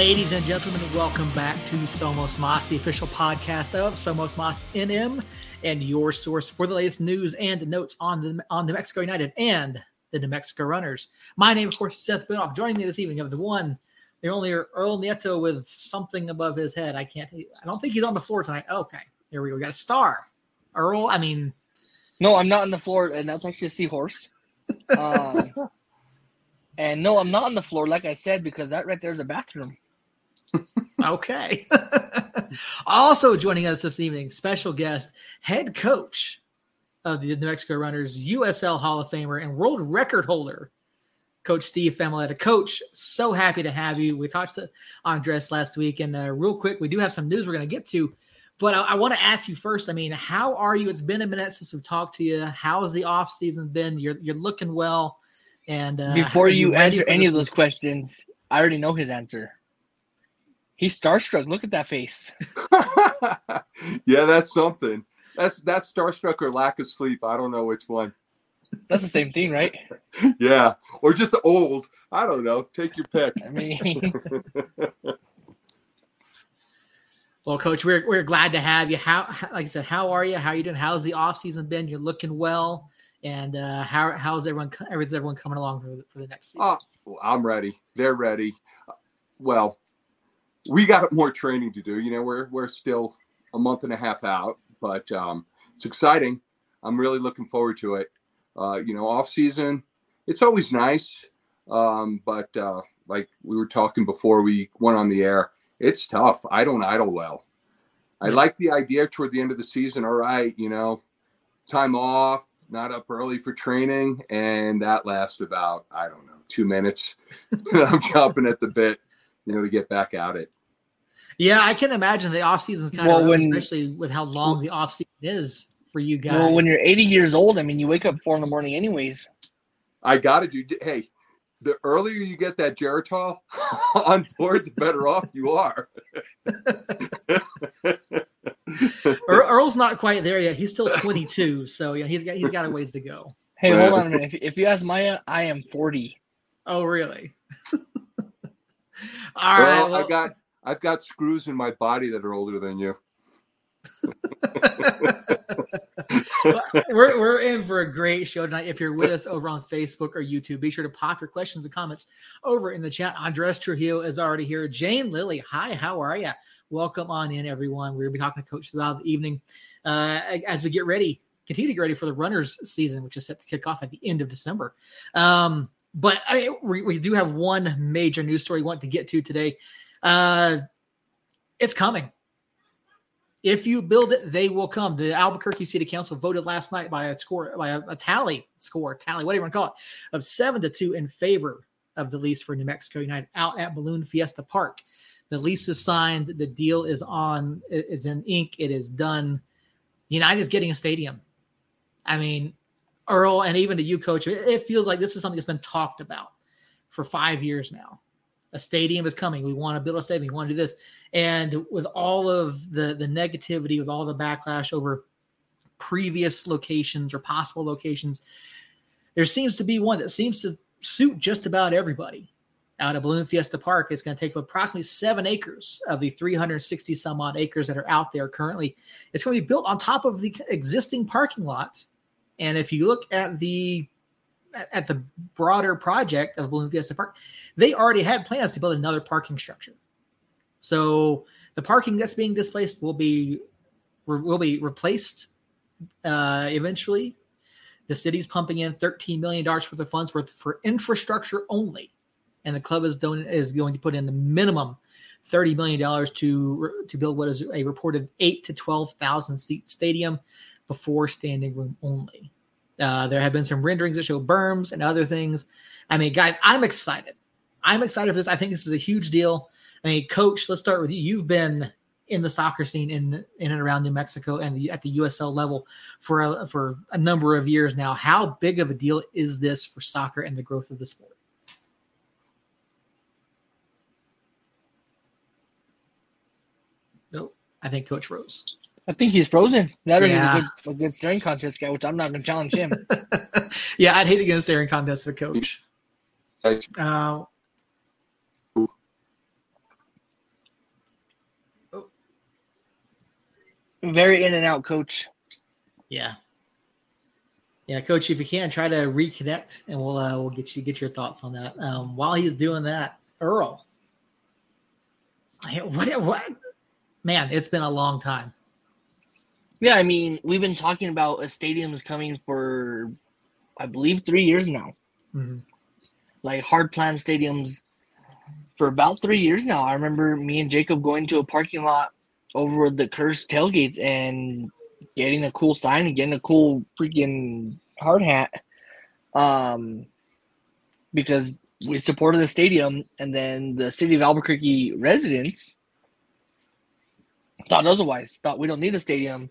Ladies and gentlemen, welcome back to Somos Mas, the official podcast of Somos Mas NM, and your source for the latest news and notes on the on New Mexico United and the New Mexico Runners. My name, of course, is Seth Bidoff. Joining me this evening of the one, the only Earl Nieto with something above his head. I can't. I don't think he's on the floor tonight. Okay, here we go. We got a star, Earl. I mean, no, I'm not on the floor, and that's actually a seahorse. Um, and no, I'm not on the floor, like I said, because that right there is a bathroom. Okay. also joining us this evening, special guest, head coach of the New Mexico Runners, USL Hall of Famer and world record holder, Coach Steve Famiglietta. Coach, so happy to have you. We talked to Andres last week, and uh, real quick, we do have some news we're going to get to. But I, I want to ask you first. I mean, how are you? It's been a minute since we've talked to you. How's the off season been? You're you're looking well. And uh, before you, you answer any of those questions, I already know his answer. He's starstruck. Look at that face. yeah, that's something. That's that's starstruck or lack of sleep. I don't know which one. That's the same thing, right? yeah, or just old. I don't know. Take your pick. I mean, well, coach, we're we're glad to have you. How, like I said, how are you? How are you doing? How's the off season been? You're looking well. And uh, how how's everyone? How's everyone coming along for the, for the next season? Oh, well, I'm ready. They're ready. Well, we got more training to do. You know, we're we're still a month and a half out, but um, it's exciting. I'm really looking forward to it. Uh, you know, off season, it's always nice, um, but uh, like we were talking before we went on the air, it's tough. I don't idle well. I yeah. like the idea toward the end of the season. All right, you know, time off, not up early for training, and that lasts about I don't know two minutes. I'm chopping at the bit, you know, to get back at it. Yeah, I can imagine the off season's kind well, of when, especially with how long the off season is for you guys. Well, when you're 80 years old, I mean, you wake up four in the morning, anyways. I got to do. Hey, the earlier you get that Geritol on board, the better off you are. Earl's not quite there yet. He's still 22, so yeah, he's got he's got a ways to go. Hey, hold on a minute. If, if you ask Maya, I am 40. Oh, really? All well, right. Well, I got I've got screws in my body that are older than you. we're, we're in for a great show tonight. If you're with us over on Facebook or YouTube, be sure to pop your questions and comments over in the chat. Andres Trujillo is already here. Jane Lilly, hi, how are you? Welcome on in, everyone. We're going to be talking to Coach throughout the evening uh, as we get ready, continue to get ready for the runners season, which is set to kick off at the end of December. Um, but I we, we do have one major news story we want to get to today. Uh, it's coming. If you build it, they will come. The Albuquerque City Council voted last night by a score, by a, a tally score, tally, whatever you want to call it, of seven to two in favor of the lease for New Mexico United out at Balloon Fiesta Park. The lease is signed. The deal is on. Is in ink. It is done. United is getting a stadium. I mean, Earl, and even to you, Coach, it feels like this is something that's been talked about for five years now. A stadium is coming. We want to build a stadium. We want to do this. And with all of the the negativity, with all the backlash over previous locations or possible locations, there seems to be one that seems to suit just about everybody. Out of Balloon Fiesta Park, it's going to take approximately seven acres of the 360 some odd acres that are out there currently. It's going to be built on top of the existing parking lot. And if you look at the at the broader project of Balloon Fiesta Park, they already had plans to build another parking structure. So the parking that's being displaced will be will be replaced uh, eventually. The city's pumping in $13 million worth of funds worth for infrastructure only, and the club is don- is going to put in the minimum $30 million to to build what is a reported eight to 12,000 seat stadium before standing room only. Uh, there have been some renderings that show berms and other things. I mean, guys, I'm excited. I'm excited for this. I think this is a huge deal. I mean, coach, let's start with you. You've been in the soccer scene in in and around New Mexico and the, at the USL level for a, for a number of years now. How big of a deal is this for soccer and the growth of the sport? Nope. I think Coach Rose. I think he's frozen. That yeah. a good, a good staring contest guy, which I'm not going to challenge him. yeah, I'd hate against staring contest with coach. Uh, very in and out, coach. Yeah. Yeah, coach. If you can, try to reconnect, and we'll uh, we'll get you get your thoughts on that. Um, while he's doing that, Earl. I, what, what? Man, it's been a long time. Yeah, I mean, we've been talking about a stadium is coming for I believe three years now. Mm-hmm. Like hard plan stadiums for about three years now. I remember me and Jacob going to a parking lot over the cursed tailgates and getting a cool sign and getting a cool freaking hard hat. Um, because we supported the stadium, and then the city of Albuquerque residents thought otherwise. Thought we don't need a stadium.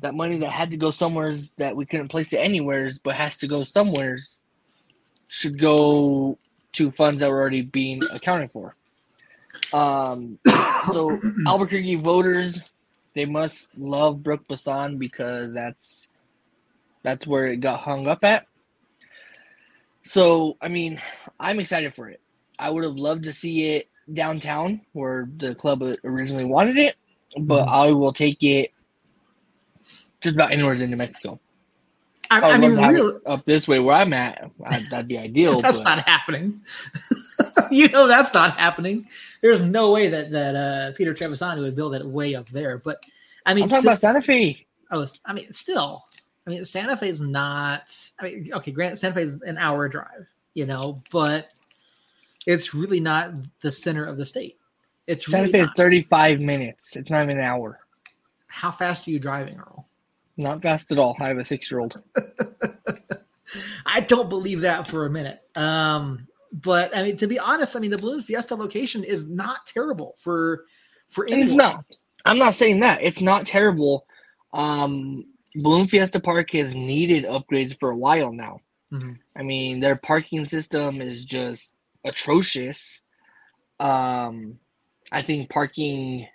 That money that had to go somewheres that we couldn't place it anywheres, but has to go somewheres, should go to funds that were already being accounted for. Um, so Albuquerque voters, they must love Brook Bassan because that's that's where it got hung up at. So I mean, I'm excited for it. I would have loved to see it downtown where the club originally wanted it, but mm-hmm. I will take it just about anywhere in New Mexico. I, I, I mean, really, up this way where I'm at, that'd be ideal. that's but. not happening. you know that's not happening. There's no way that that uh, Peter Trevisani would build it way up there. But I mean, I'm talking to, about Santa Fe. Oh, I mean, still, I mean, Santa Fe is not. I mean, okay, grant Santa Fe is an hour drive, you know, but it's really not the center of the state. It's Santa really Fe is 35 minutes. It's not even an hour. How fast are you driving, Earl? Not fast at all. I have a six year old. I don't believe that for a minute. Um, but I mean, to be honest, I mean, the Balloon Fiesta location is not terrible for for anyone. It's not. I'm not saying that it's not terrible. Um, Balloon Fiesta Park has needed upgrades for a while now. Mm-hmm. I mean, their parking system is just atrocious. Um, I think parking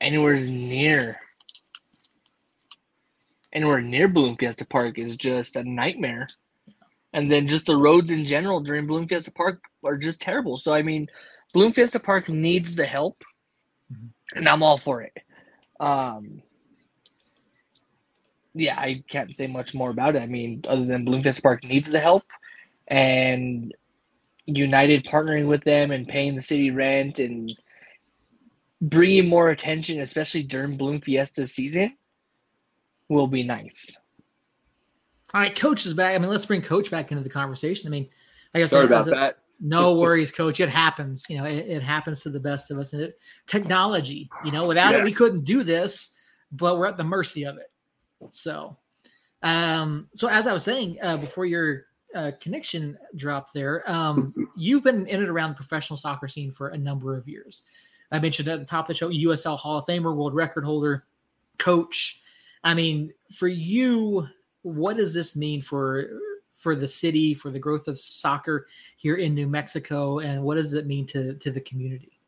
anywhere near anywhere near Balloon Fiesta Park is just a nightmare. And then just the roads in general during Balloon Fiesta Park are just terrible. So I mean, Balloon Fiesta Park needs the help, mm-hmm. and I'm all for it. Um, yeah, I can't say much more about it. I mean, other than Balloon Fiesta Park needs the help, and United partnering with them and paying the city rent and bringing more attention, especially during Balloon Fiesta season, will be nice. All right, coach is back. I mean, let's bring coach back into the conversation. I mean, I guess sorry about that. No worries, coach. It happens. You know, it, it, happens to the best of us. And it, technology, you know, without yeah. it, we couldn't do this, but we're at the mercy of it. So, um, so as I was saying uh, before your uh, connection dropped there, um, you've been in and around the professional soccer scene for a number of years. I mentioned at the top of the show, USL Hall of Famer, world record holder, coach. I mean, for you, what does this mean for for the city, for the growth of soccer here in New Mexico, and what does it mean to to the community?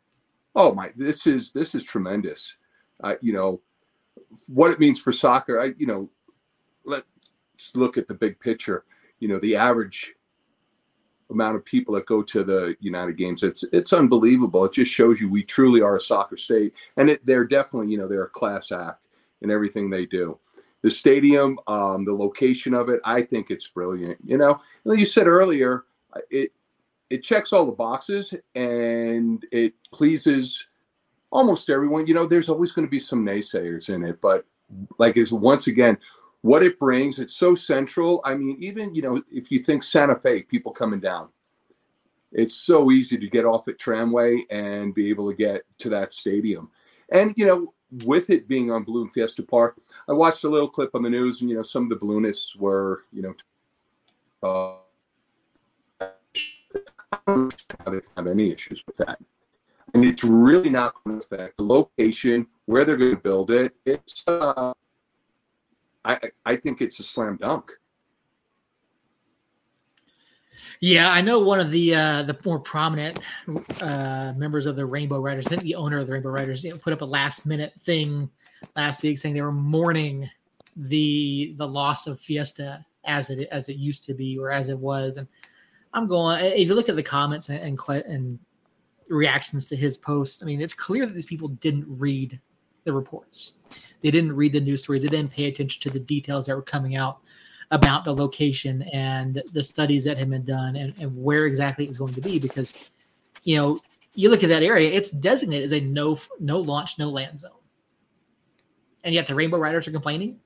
Oh my, this is this is tremendous. Uh, you know what it means for soccer. I you know let's look at the big picture. You know the average amount of people that go to the United Games. It's it's unbelievable. It just shows you we truly are a soccer state, and it, they're definitely you know they're a class act in everything they do the stadium, um, the location of it, I think it's brilliant. You know, like you said earlier, it it checks all the boxes and it pleases almost everyone. You know, there's always going to be some naysayers in it, but like is once again what it brings. It's so central. I mean, even you know, if you think Santa Fe, people coming down, it's so easy to get off at Tramway and be able to get to that stadium. And you know, with it being on Balloon Fiesta Park, I watched a little clip on the news, and you know, some of the balloonists were, you know, uh, I don't have any issues with that. And it's really not going to affect the location, where they're going to build it. It's, uh, I, I think it's a slam dunk. Yeah, I know one of the uh, the more prominent uh, members of the Rainbow Riders, the owner of the Rainbow Riders, you know, put up a last minute thing last week saying they were mourning the the loss of Fiesta as it as it used to be or as it was. And I'm going. If you look at the comments and and, and reactions to his post, I mean, it's clear that these people didn't read the reports. They didn't read the news stories. They didn't pay attention to the details that were coming out about the location and the studies that had been done and, and where exactly it was going to be. Because, you know, you look at that area, it's designated as a no no launch, no land zone. And yet the Rainbow Riders are complaining.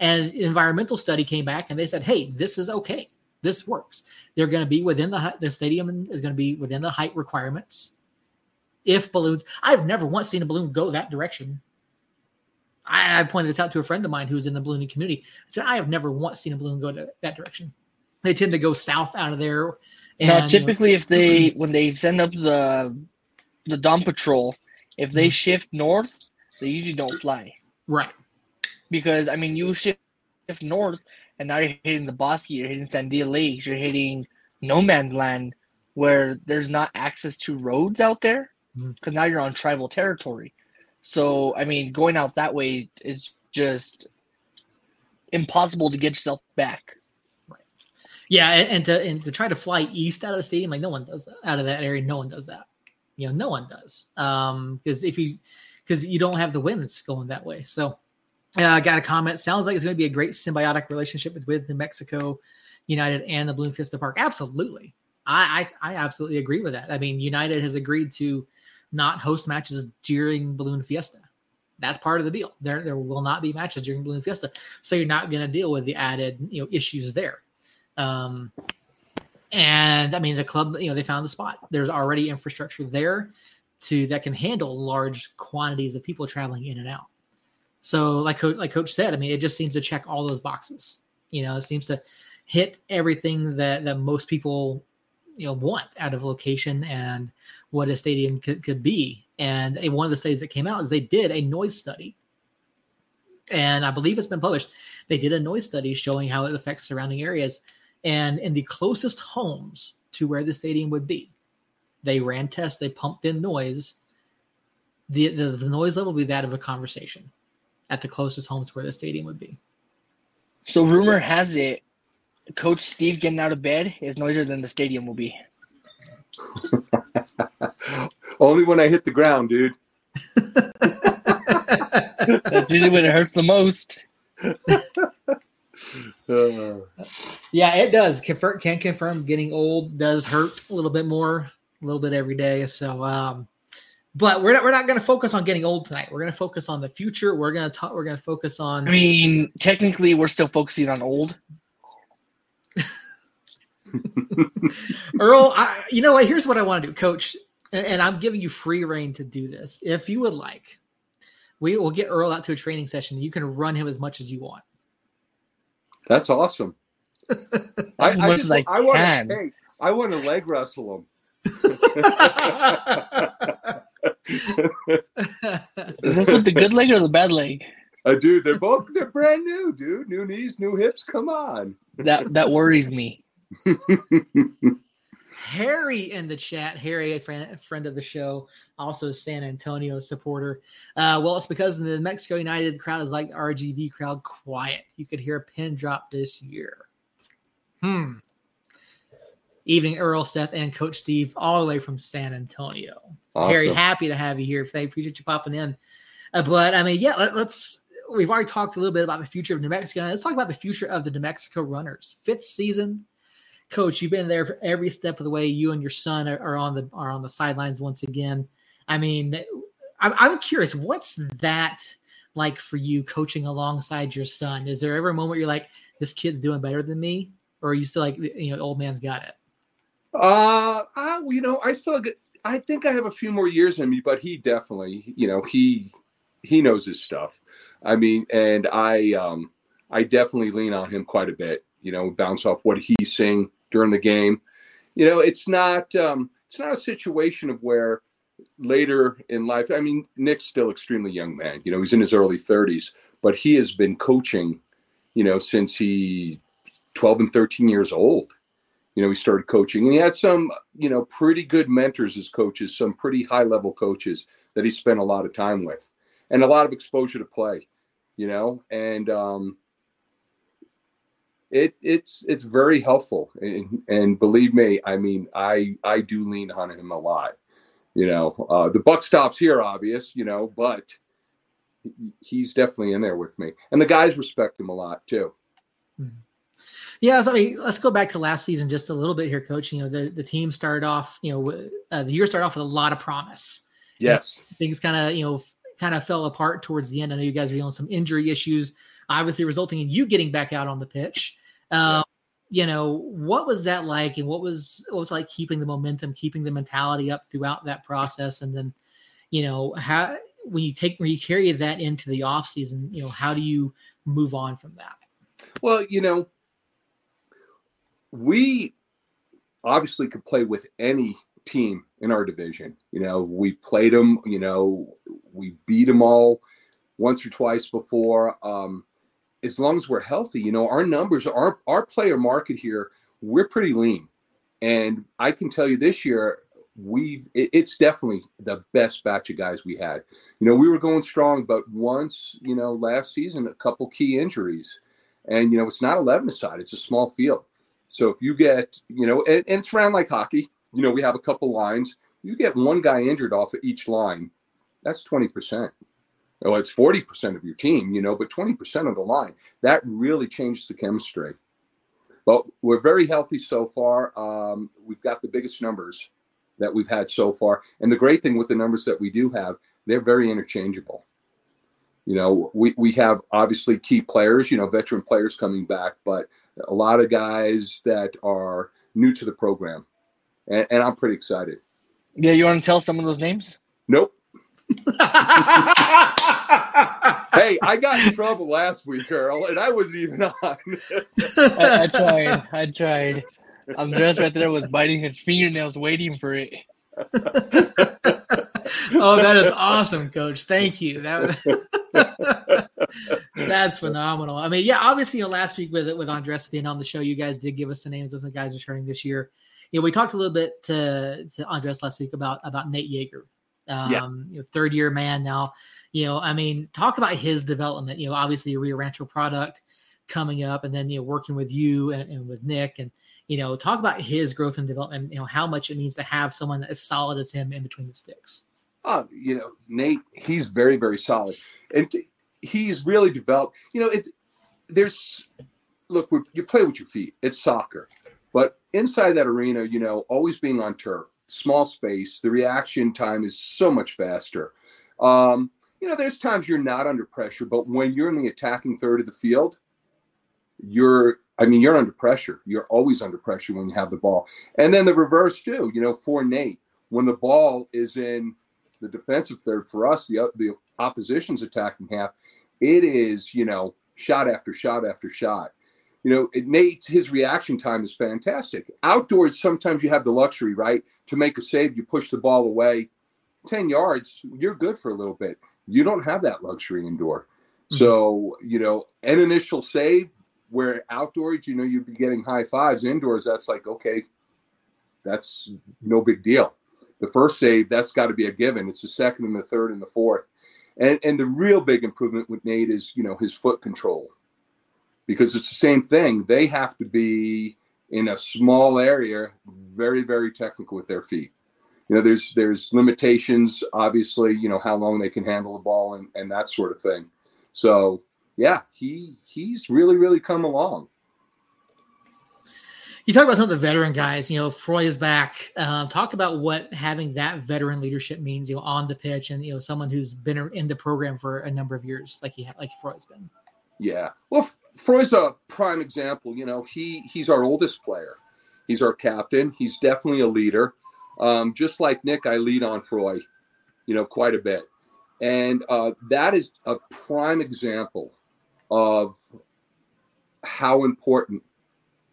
And environmental study came back and they said, hey, this is okay. This works. They're going to be within the the stadium is going to be within the height requirements. If balloons, I've never once seen a balloon go that direction I, I, pointed this out to a friend of mine who's in the ballooning community. I said, I have never once seen a balloon go to that direction. They tend to go south out of there. And, now, typically, if they when they send up the the dawn patrol, if they mm-hmm. shift north, they usually don't fly. Right. Because I mean, you shift north, and now you're hitting the Bosque, you're hitting Sandia Lakes, you're hitting no man's land, where there's not access to roads out there, because mm-hmm. now you're on tribal territory. So, I mean, going out that way is just impossible to get yourself back. Yeah, and, and to and to try to fly east out of the stadium, like no one does that out of that area. No one does that. You know, no one does. Um, because if you because you don't have the winds going that way. So uh, I uh, got a comment. Sounds like it's going to be a great symbiotic relationship with, with New Mexico United and the Balloon Fiesta Park. Absolutely. I, I, I absolutely agree with that. I mean, United has agreed to not host matches during Balloon Fiesta. That's part of the deal. There, there will not be matches during Balloon Fiesta, so you're not going to deal with the added, you know, issues there. Um, and I mean, the club, you know, they found the spot. There's already infrastructure there to that can handle large quantities of people traveling in and out. So, like like Coach said, I mean, it just seems to check all those boxes. You know, it seems to hit everything that that most people you know want out of location and what a stadium could, could be. And one of the studies that came out is they did a noise study. And I believe it's been published. They did a noise study showing how it affects surrounding areas. And in the closest homes to where the stadium would be, they ran tests, they pumped in noise. The, the, the noise level would be that of a conversation at the closest homes where the stadium would be. So rumor has it, Coach Steve getting out of bed is noisier than the stadium will be. Only when I hit the ground, dude. That's usually when it hurts the most. Uh, yeah, it does. Confirm, can confirm getting old does hurt a little bit more, a little bit every day. So, um, but we're not we're not going to focus on getting old tonight. We're going to focus on the future. We're going to talk. We're going to focus on. I mean, technically, we're still focusing on old. Earl, I, you know what? Here's what I want to do, Coach, and, and I'm giving you free reign to do this. If you would like, we will get Earl out to a training session. You can run him as much as you want. That's awesome. I, as I, just, I, I want to. Hey, I want to leg wrestle him. Is this with the good leg or the bad leg? Uh, dude, they're both they're brand new, dude. New knees, new hips. Come on. That that worries me. Harry in the chat. Harry, a friend, a friend of the show, also San Antonio supporter. Uh, well, it's because in the Mexico United, the crowd is like the RGV crowd, quiet. You could hear a pin drop this year. Hmm. Evening, Earl, Seth, and Coach Steve, all the way from San Antonio. Awesome. Harry, happy to have you here. They appreciate you popping in. Uh, but I mean, yeah, let, us We've already talked a little bit about the future of New Mexico. Let's talk about the future of the New Mexico Runners. Fifth season, coach, you've been there for every step of the way. You and your son are, are on the are on the sidelines once again. I mean, I'm, I'm curious, what's that like for you coaching alongside your son? Is there ever a moment you're like, this kid's doing better than me, or are you still like, you know, old man's got it? Uh, I, you know, I still get. I think I have a few more years in me, but he definitely, you know, he he knows his stuff. I mean, and I um I definitely lean on him quite a bit. You know, bounce off what he's saying during the game. You know, it's not um, it's not a situation of where later in life. I mean, Nick's still extremely young man. You know, he's in his early 30s, but he has been coaching. You know, since he 12 and 13 years old. You know, he started coaching, and he had some you know pretty good mentors as coaches, some pretty high level coaches that he spent a lot of time with, and a lot of exposure to play. You know, and um, it it's it's very helpful and, and believe me i mean i i do lean on him a lot you know uh, the buck stops here obvious you know but he's definitely in there with me, and the guys respect him a lot too. Yeah, so I mean, let's go back to last season just a little bit here, coach. You know, the, the team started off, you know, uh, the year started off with a lot of promise. Yes. And things kind of, you know, kind of fell apart towards the end. I know you guys were dealing with some injury issues, obviously resulting in you getting back out on the pitch. Um, yeah. You know, what was that like, and what was what was like keeping the momentum, keeping the mentality up throughout that process, and then, you know, how when you take when you carry that into the off season, you know, how do you move on from that? Well, you know, we obviously could play with any team in our division. You know, we played them, you know, we beat them all once or twice before. Um, as long as we're healthy, you know, our numbers, our our player market here, we're pretty lean. And I can tell you this year, we've it, it's definitely the best batch of guys we had. You know, we were going strong, but once, you know, last season, a couple key injuries. And you know, it's not 11 aside, it's a small field. So if you get, you know, and, and it's around like hockey, you know, we have a couple lines. You get one guy injured off of each line, that's 20%. Oh, it's 40% of your team, you know, but 20% of the line. That really changes the chemistry. But we're very healthy so far. Um, we've got the biggest numbers that we've had so far. And the great thing with the numbers that we do have, they're very interchangeable. You know, we, we have obviously key players, you know, veteran players coming back, but a lot of guys that are new to the program. And, and I'm pretty excited. Yeah, you want to tell some of those names? Nope. Hey, I got in trouble last week, Earl, and I wasn't even on. I, I, tried. I tried. Andres right there was biting his fingernails, waiting for it. oh, that is awesome, Coach. Thank you. That that's phenomenal. I mean, yeah, obviously, you know, last week with with Andres being on the show, you guys did give us the names of the guys returning this year. You know, we talked a little bit to to Andres last week about about Nate Yeager, um, yeah. you know, third year man now. You know, I mean, talk about his development. You know, obviously a Rio Rancho product coming up, and then you know working with you and, and with Nick and you know, talk about his growth and development, you know, how much it means to have someone as solid as him in between the sticks. Oh, you know, Nate, he's very, very solid. And he's really developed, you know, it there's look, you play with your feet. It's soccer. But inside that arena, you know, always being on turf, small space, the reaction time is so much faster. Um, you know, there's times you're not under pressure, but when you're in the attacking third of the field, you're I mean, you're under pressure. You're always under pressure when you have the ball. And then the reverse too, you know, for Nate, when the ball is in the defensive third for us, the the opposition's attacking half, it is, you know, shot after shot after shot. You know, it, Nate, his reaction time is fantastic. Outdoors, sometimes you have the luxury, right? To make a save, you push the ball away 10 yards, you're good for a little bit. You don't have that luxury indoor. Mm-hmm. So, you know, an initial save, where outdoors, you know, you'd be getting high fives. Indoors, that's like, okay, that's no big deal. The first save, that's got to be a given. It's the second and the third and the fourth. And and the real big improvement with Nate is, you know, his foot control. Because it's the same thing. They have to be in a small area, very, very technical with their feet. You know, there's there's limitations, obviously, you know, how long they can handle the ball and, and that sort of thing. So yeah, he he's really really come along. You talk about some of the veteran guys. You know, Froy is back. Um, talk about what having that veteran leadership means. You know, on the pitch, and you know, someone who's been in the program for a number of years, like he like Froy's been. Yeah, well, Froy's a prime example. You know, he he's our oldest player. He's our captain. He's definitely a leader. Um, just like Nick, I lead on Froy, you know, quite a bit. And uh, that is a prime example of how important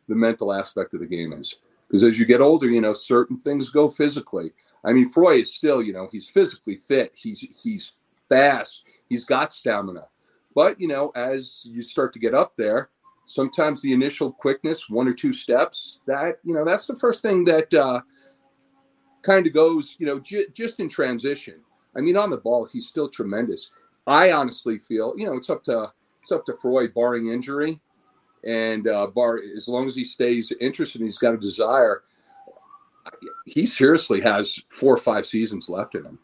the mental aspect of the game is. Because as you get older, you know, certain things go physically. I mean, Froy is still, you know, he's physically fit. He's he's fast. He's got stamina. But you know, as you start to get up there, sometimes the initial quickness, one or two steps, that you know, that's the first thing that uh, kind of goes, you know, j- just in transition. I mean, on the ball, he's still tremendous. I honestly feel, you know, it's up to it's up to Froy, barring injury, and uh, bar as long as he stays interested and he's got a desire. He seriously has four or five seasons left in him.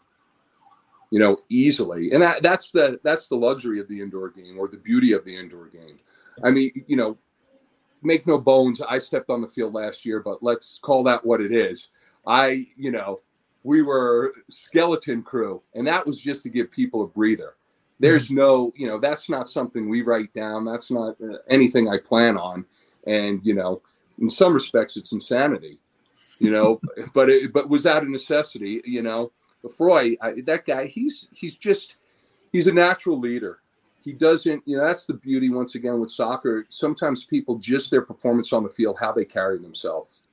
You know, easily. And that, that's the that's the luxury of the indoor game or the beauty of the indoor game. I mean, you know, make no bones, I stepped on the field last year, but let's call that what it is. I, you know, we were skeleton crew, and that was just to give people a breather. There's mm-hmm. no, you know, that's not something we write down. That's not uh, anything I plan on. And, you know, in some respects, it's insanity, you know, but it, but was that a necessity, you know? Froy, I, that guy, he's he's just he's a natural leader. He doesn't, you know, that's the beauty once again with soccer. Sometimes people just their performance on the field, how they carry themselves.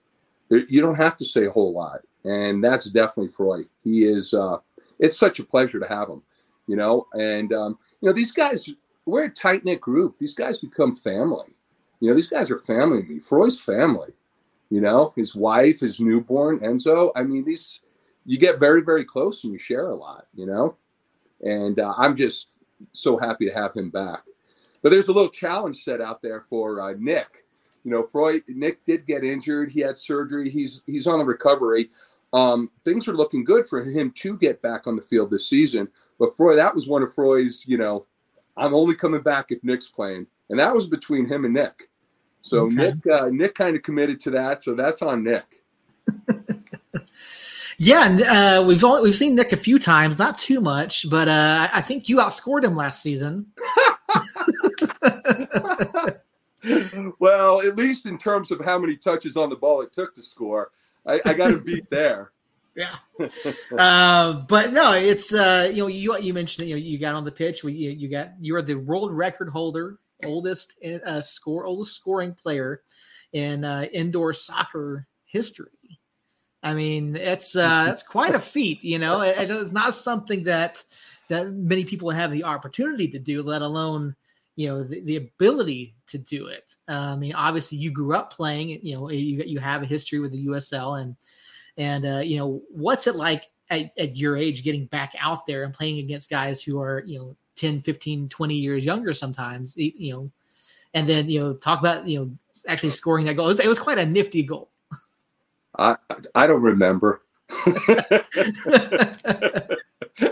They're, you don't have to say a whole lot, and that's definitely Froy. He is. Uh, it's such a pleasure to have him, you know. And um, you know, these guys, we're a tight knit group. These guys become family. You know, these guys are family to me. Froy's family. You know, his wife, his newborn Enzo. I mean, these you get very very close and you share a lot you know? And uh, i'm just so happy to have him back. But there's a little challenge set out there for uh, nick. You know froy nick did get injured. He had surgery. He's he's on the recovery. Um, things are looking good for him to get back on the field this season. But froy that was one of froy's you know i'm only coming back if nick's playing. And that was between him and nick. So okay. nick uh, nick kind of committed to that. So that's on nick Yeah, uh, we've only, we've seen Nick a few times, not too much, but uh, I think you outscored him last season. well, at least in terms of how many touches on the ball it took to score, I, I got to beat there. Yeah, uh, but no, it's uh, you know you you mentioned it, you know you got on the pitch. We you, you got you are the world record holder, oldest uh, score, oldest scoring player in uh, indoor soccer history. I mean, it's uh, it's quite a feat, you know. It, it's not something that that many people have the opportunity to do, let alone you know the, the ability to do it. Uh, I mean, obviously, you grew up playing. You know, you you have a history with the USL, and and uh, you know, what's it like at, at your age getting back out there and playing against guys who are you know 10, 15, 20 years younger sometimes, you know, and then you know talk about you know actually scoring that goal. It was, it was quite a nifty goal. I I don't remember.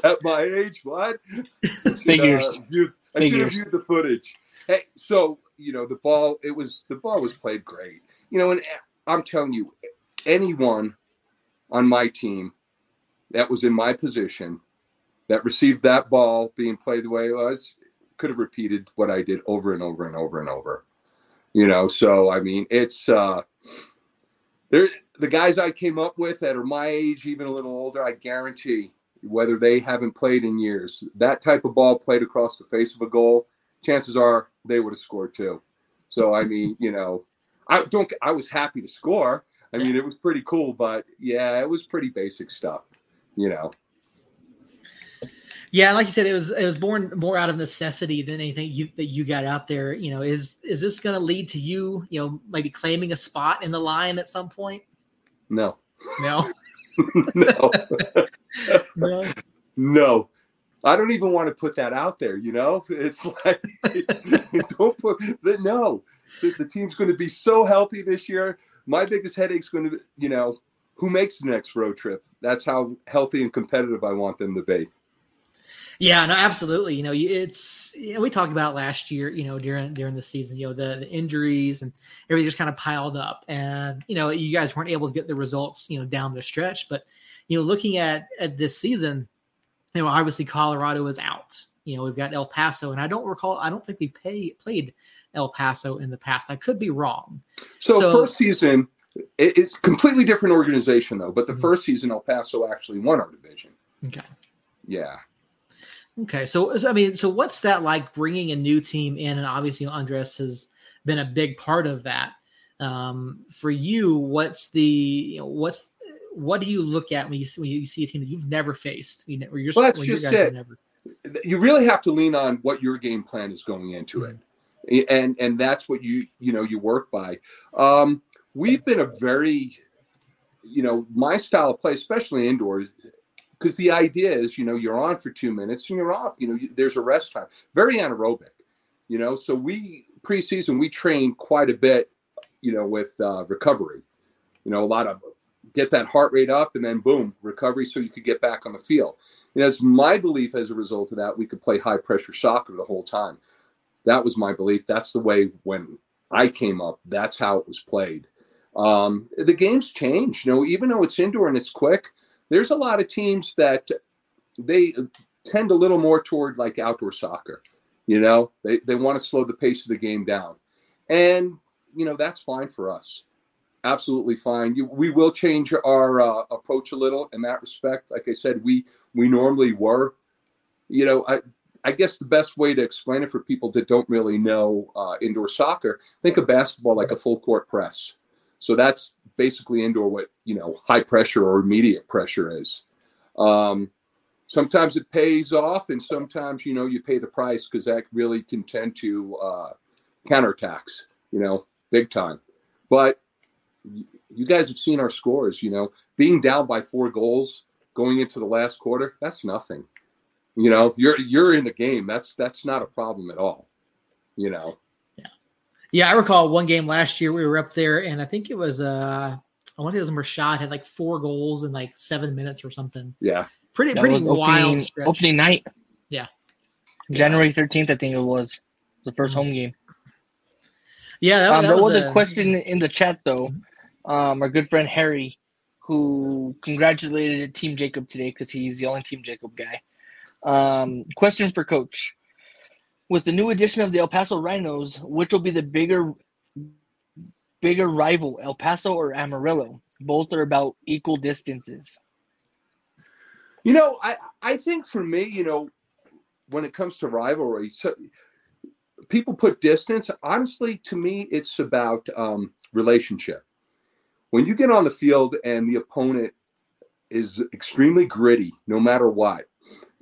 At my age, what? Figures. Uh, I Figures. should have viewed the footage. Hey, so you know the ball. It was the ball was played great. You know, and I'm telling you, anyone on my team that was in my position that received that ball being played the way it was could have repeated what I did over and over and over and over. You know, so I mean, it's uh there the guys I came up with that are my age, even a little older, I guarantee whether they haven't played in years, that type of ball played across the face of a goal, chances are they would have scored too. So I mean, you know, I don't I was happy to score. I mean, it was pretty cool, but yeah, it was pretty basic stuff, you know. Yeah, like you said, it was it was born more out of necessity than anything you, that you got out there. You know, is is this going to lead to you, you know, maybe claiming a spot in the line at some point? No. No. no. no. No. I don't even want to put that out there. You know, it's like don't put that. No, the, the team's going to be so healthy this year. My biggest headache's going to, be, you know, who makes the next road trip. That's how healthy and competitive I want them to be. Yeah, no, absolutely. You know, it's you know, we talked about last year. You know, during during the season, you know, the, the injuries and everything just kind of piled up, and you know, you guys weren't able to get the results, you know, down the stretch. But you know, looking at at this season, you know, obviously Colorado is out. You know, we've got El Paso, and I don't recall. I don't think we've pay, played El Paso in the past. I could be wrong. So, so first season, it's completely different organization though. But the mm-hmm. first season, El Paso actually won our division. Okay. Yeah. Okay, so I mean, so what's that like bringing a new team in? And obviously, Andres has been a big part of that. Um, for you, what's the you know, what's what do you look at when you see, when you see a team that you've never faced? You know, you're, well, that's just it. Never... You really have to lean on what your game plan is going into mm-hmm. it, and and that's what you you know you work by. Um, we've been a very you know my style of play, especially indoors, because the idea is, you know, you're on for two minutes and you're off. You know, there's a rest time. Very anaerobic. You know, so we preseason we train quite a bit. You know, with uh, recovery. You know, a lot of get that heart rate up, and then boom, recovery, so you could get back on the field. And it's my belief as a result of that, we could play high pressure soccer the whole time. That was my belief. That's the way when I came up, that's how it was played. Um, the game's changed. You know, even though it's indoor and it's quick, there's a lot of teams that they tend a little more toward like outdoor soccer. You know, they, they want to slow the pace of the game down. And, you know, that's fine for us. Absolutely fine. You, we will change our uh, approach a little in that respect. Like I said, we we normally were. You know, I, I guess the best way to explain it for people that don't really know uh, indoor soccer, think of basketball like a full court press. So that's basically indoor what you know high pressure or immediate pressure is. Um, sometimes it pays off, and sometimes you know you pay the price because that really can tend to uh, counterattacks, you know, big time. But you guys have seen our scores. You know, being down by four goals going into the last quarter, that's nothing. You know, you're you're in the game. That's that's not a problem at all. You know. Yeah, yeah. I recall one game last year we were up there, and I think it was uh, I want to say it was Rashad had like four goals in like seven minutes or something. Yeah, pretty that pretty wild opening, stretch. opening night. Yeah, January thirteenth, I think it was the 1st mm-hmm. home game. Yeah, that, um, that there was, was a, a, question in the chat though. Um, our good friend Harry, who congratulated Team Jacob today because he's the only Team Jacob guy. Um, question for Coach: With the new addition of the El Paso Rhinos, which will be the bigger, bigger rival, El Paso or Amarillo? Both are about equal distances. You know, I I think for me, you know, when it comes to rivalry, so people put distance. Honestly, to me, it's about um, relationship. When you get on the field and the opponent is extremely gritty, no matter what,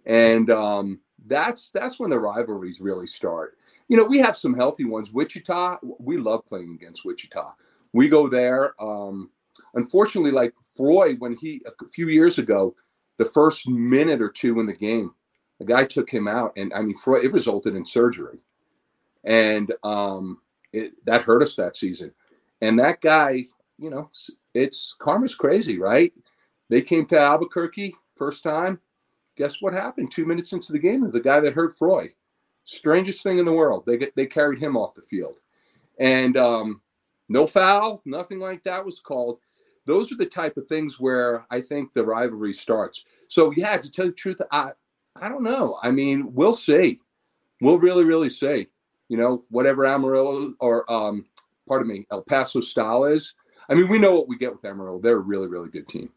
and um, that's that's when the rivalries really start. You know, we have some healthy ones. Wichita, we love playing against Wichita. We go there. Um, unfortunately, like Froy, when he a few years ago, the first minute or two in the game, a guy took him out, and I mean, Froy, it resulted in surgery, and um, it, that hurt us that season. And that guy, you know, it's karma's crazy, right? They came to Albuquerque first time guess what happened two minutes into the game? The guy that hurt Froy. Strangest thing in the world. They they carried him off the field, and um, no foul, nothing like that was called. Those are the type of things where I think the rivalry starts. So yeah, to tell the truth, I I don't know. I mean, we'll see. We'll really, really see. You know, whatever Amarillo or um, pardon me, El Paso style is. I mean, we know what we get with Amarillo. They're a really, really good team.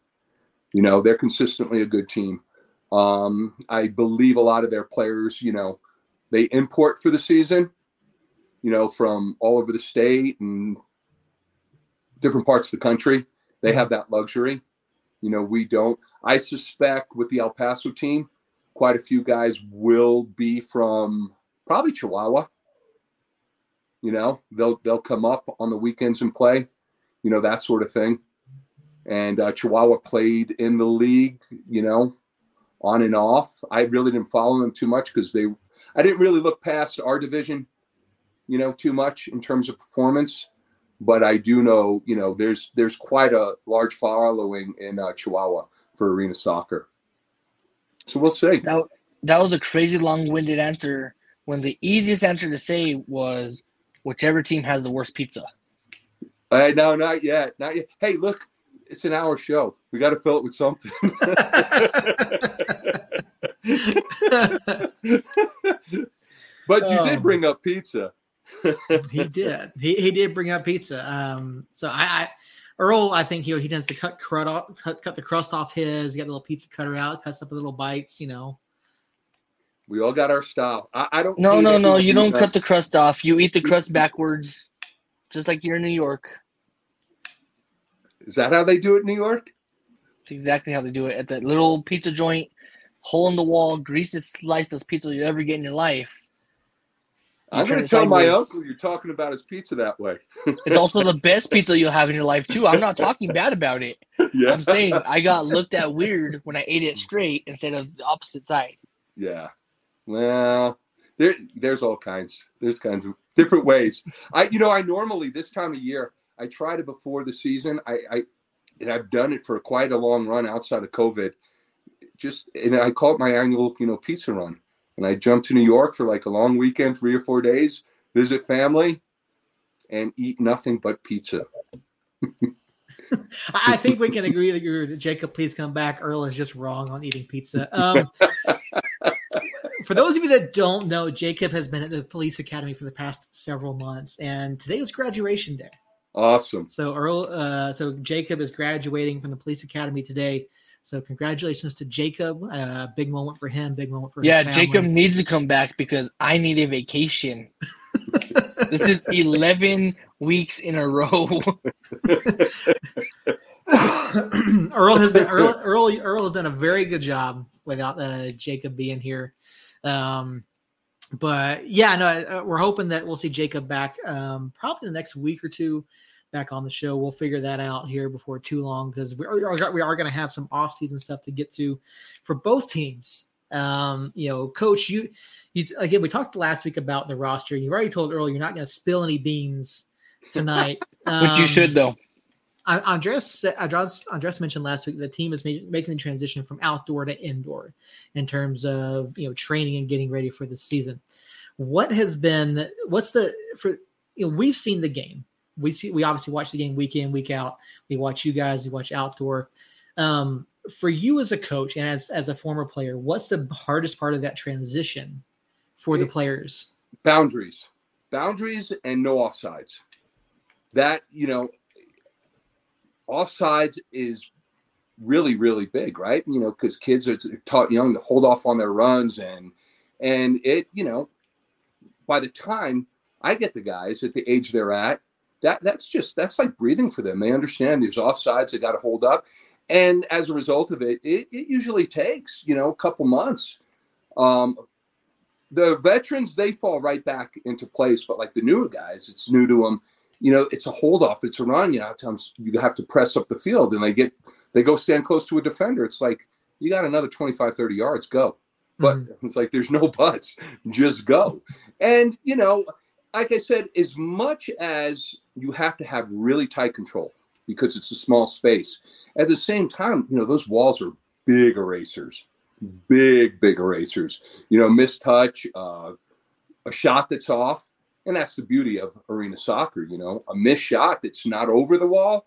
You know, they're consistently a good team. Um, I believe a lot of their players, you know, they import for the season, you know, from all over the state and different parts of the country. They have that luxury. You know, we don't. I suspect with the El Paso team, quite a few guys will be from probably Chihuahua. You know, they'll they'll come up on the weekends and play, you know, that sort of thing. And uh, Chihuahua played in the league, you know, on and off. I really didn't follow them too much because they, I didn't really look past our division, you know, too much in terms of performance. But I do know, you know, there's there's quite a large following in uh, Chihuahua for arena soccer. So we'll see. That, that was a crazy long-winded answer. When the easiest answer to say was whichever team has the worst pizza. Uh, no, not yet. Not yet. Hey, look, it's an hour show. We got to fill it with something. but you did um, bring up pizza. he did. He, he did bring up pizza. Um, so I, I Earl, I think he he tends to cut crud off, cut, cut the crust off his. Get got a little pizza cutter out, cuts up the little bites. You know. We all got our style. I, I don't. No, no, no. You don't cut the crust off. You eat the crust backwards, just like you're in New York. Is that how they do it in New York? It's exactly how they do it at that little pizza joint, hole in the wall, greasiest slice of pizza you ever get in your life. I'm, going to tell my uncle you're talking about his pizza that way. it's also the best pizza you'll have in your life too. I'm not talking bad about it. Yeah. I'm saying I got looked at weird when I ate it straight instead of the opposite side. Yeah. Well, there there's all kinds. There's kinds of different ways. I you know, I normally this time of year I tried it before the season. I, I and I've done it for quite a long run outside of COVID. Just and I call it my annual, you know, pizza run. And I jump to New York for like a long weekend, three or four days, visit family, and eat nothing but pizza. I think we can agree that Jacob, please come back. Earl is just wrong on eating pizza. Um, for those of you that don't know, Jacob has been at the police academy for the past several months, and today is graduation day. Awesome. So Earl, uh, so Jacob is graduating from the police academy today. So congratulations to Jacob. Uh, big moment for him. Big moment for yeah. Jacob needs to come back because I need a vacation. this is eleven weeks in a row. Earl has been Earl, Earl Earl has done a very good job without uh, Jacob being here. Um, but yeah, no, uh, we're hoping that we'll see Jacob back um, probably the next week or two back on the show. We'll figure that out here before too long because we are we are going to have some off season stuff to get to for both teams. Um, you know, coach, you, you again, we talked last week about the roster. You've already told Earl you're not going to spill any beans tonight, um, which you should though. Andres, Andres, Andres mentioned last week the team is making the transition from outdoor to indoor in terms of you know training and getting ready for the season. What has been what's the for you know we've seen the game. We see we obviously watch the game week in week out. We watch you guys. We watch outdoor. Um, for you as a coach and as as a former player, what's the hardest part of that transition for the players? Boundaries, boundaries, and no offsides. That you know, offsides is really really big, right? You know, because kids are taught young to hold off on their runs and and it you know, by the time I get the guys at the age they're at, that that's just that's like breathing for them. They understand there's offsides they got to hold up, and as a result of it, it, it usually takes you know a couple months. Um, the veterans they fall right back into place, but like the newer guys, it's new to them. You know, it's a hold off, it's a run. You know, times you have to press up the field, and they get they go stand close to a defender. It's like you got another 25, 30 yards, go. But mm-hmm. it's like there's no buts, just go. And you know, like I said, as much as you have to have really tight control, because it's a small space. At the same time, you know, those walls are big erasers, big, big erasers. You know, missed touch, uh, a shot that's off. And that's the beauty of arena soccer, you know, a missed shot that's not over the wall.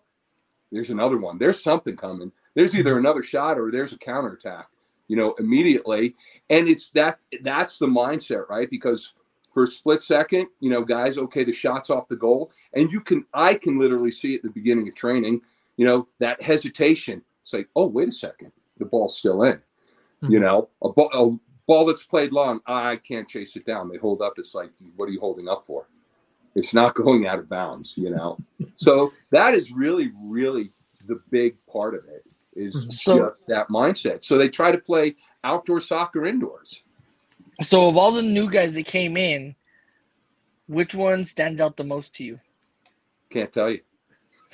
There's another one. There's something coming. There's either another shot or there's a counterattack, you know, immediately. And it's that that's the mindset, right? Because for a split second, you know, guys, okay, the shot's off the goal. And you can, I can literally see at the beginning of training, you know, that hesitation. It's like, oh, wait a second, the ball's still in. Mm-hmm. You know, a ball, ball that's played long, I can't chase it down. They hold up. It's like, what are you holding up for? It's not going out of bounds, you know? so that is really, really the big part of it is mm-hmm. so, that mindset. So they try to play outdoor soccer indoors. So, of all the new guys that came in, which one stands out the most to you? Can't tell you.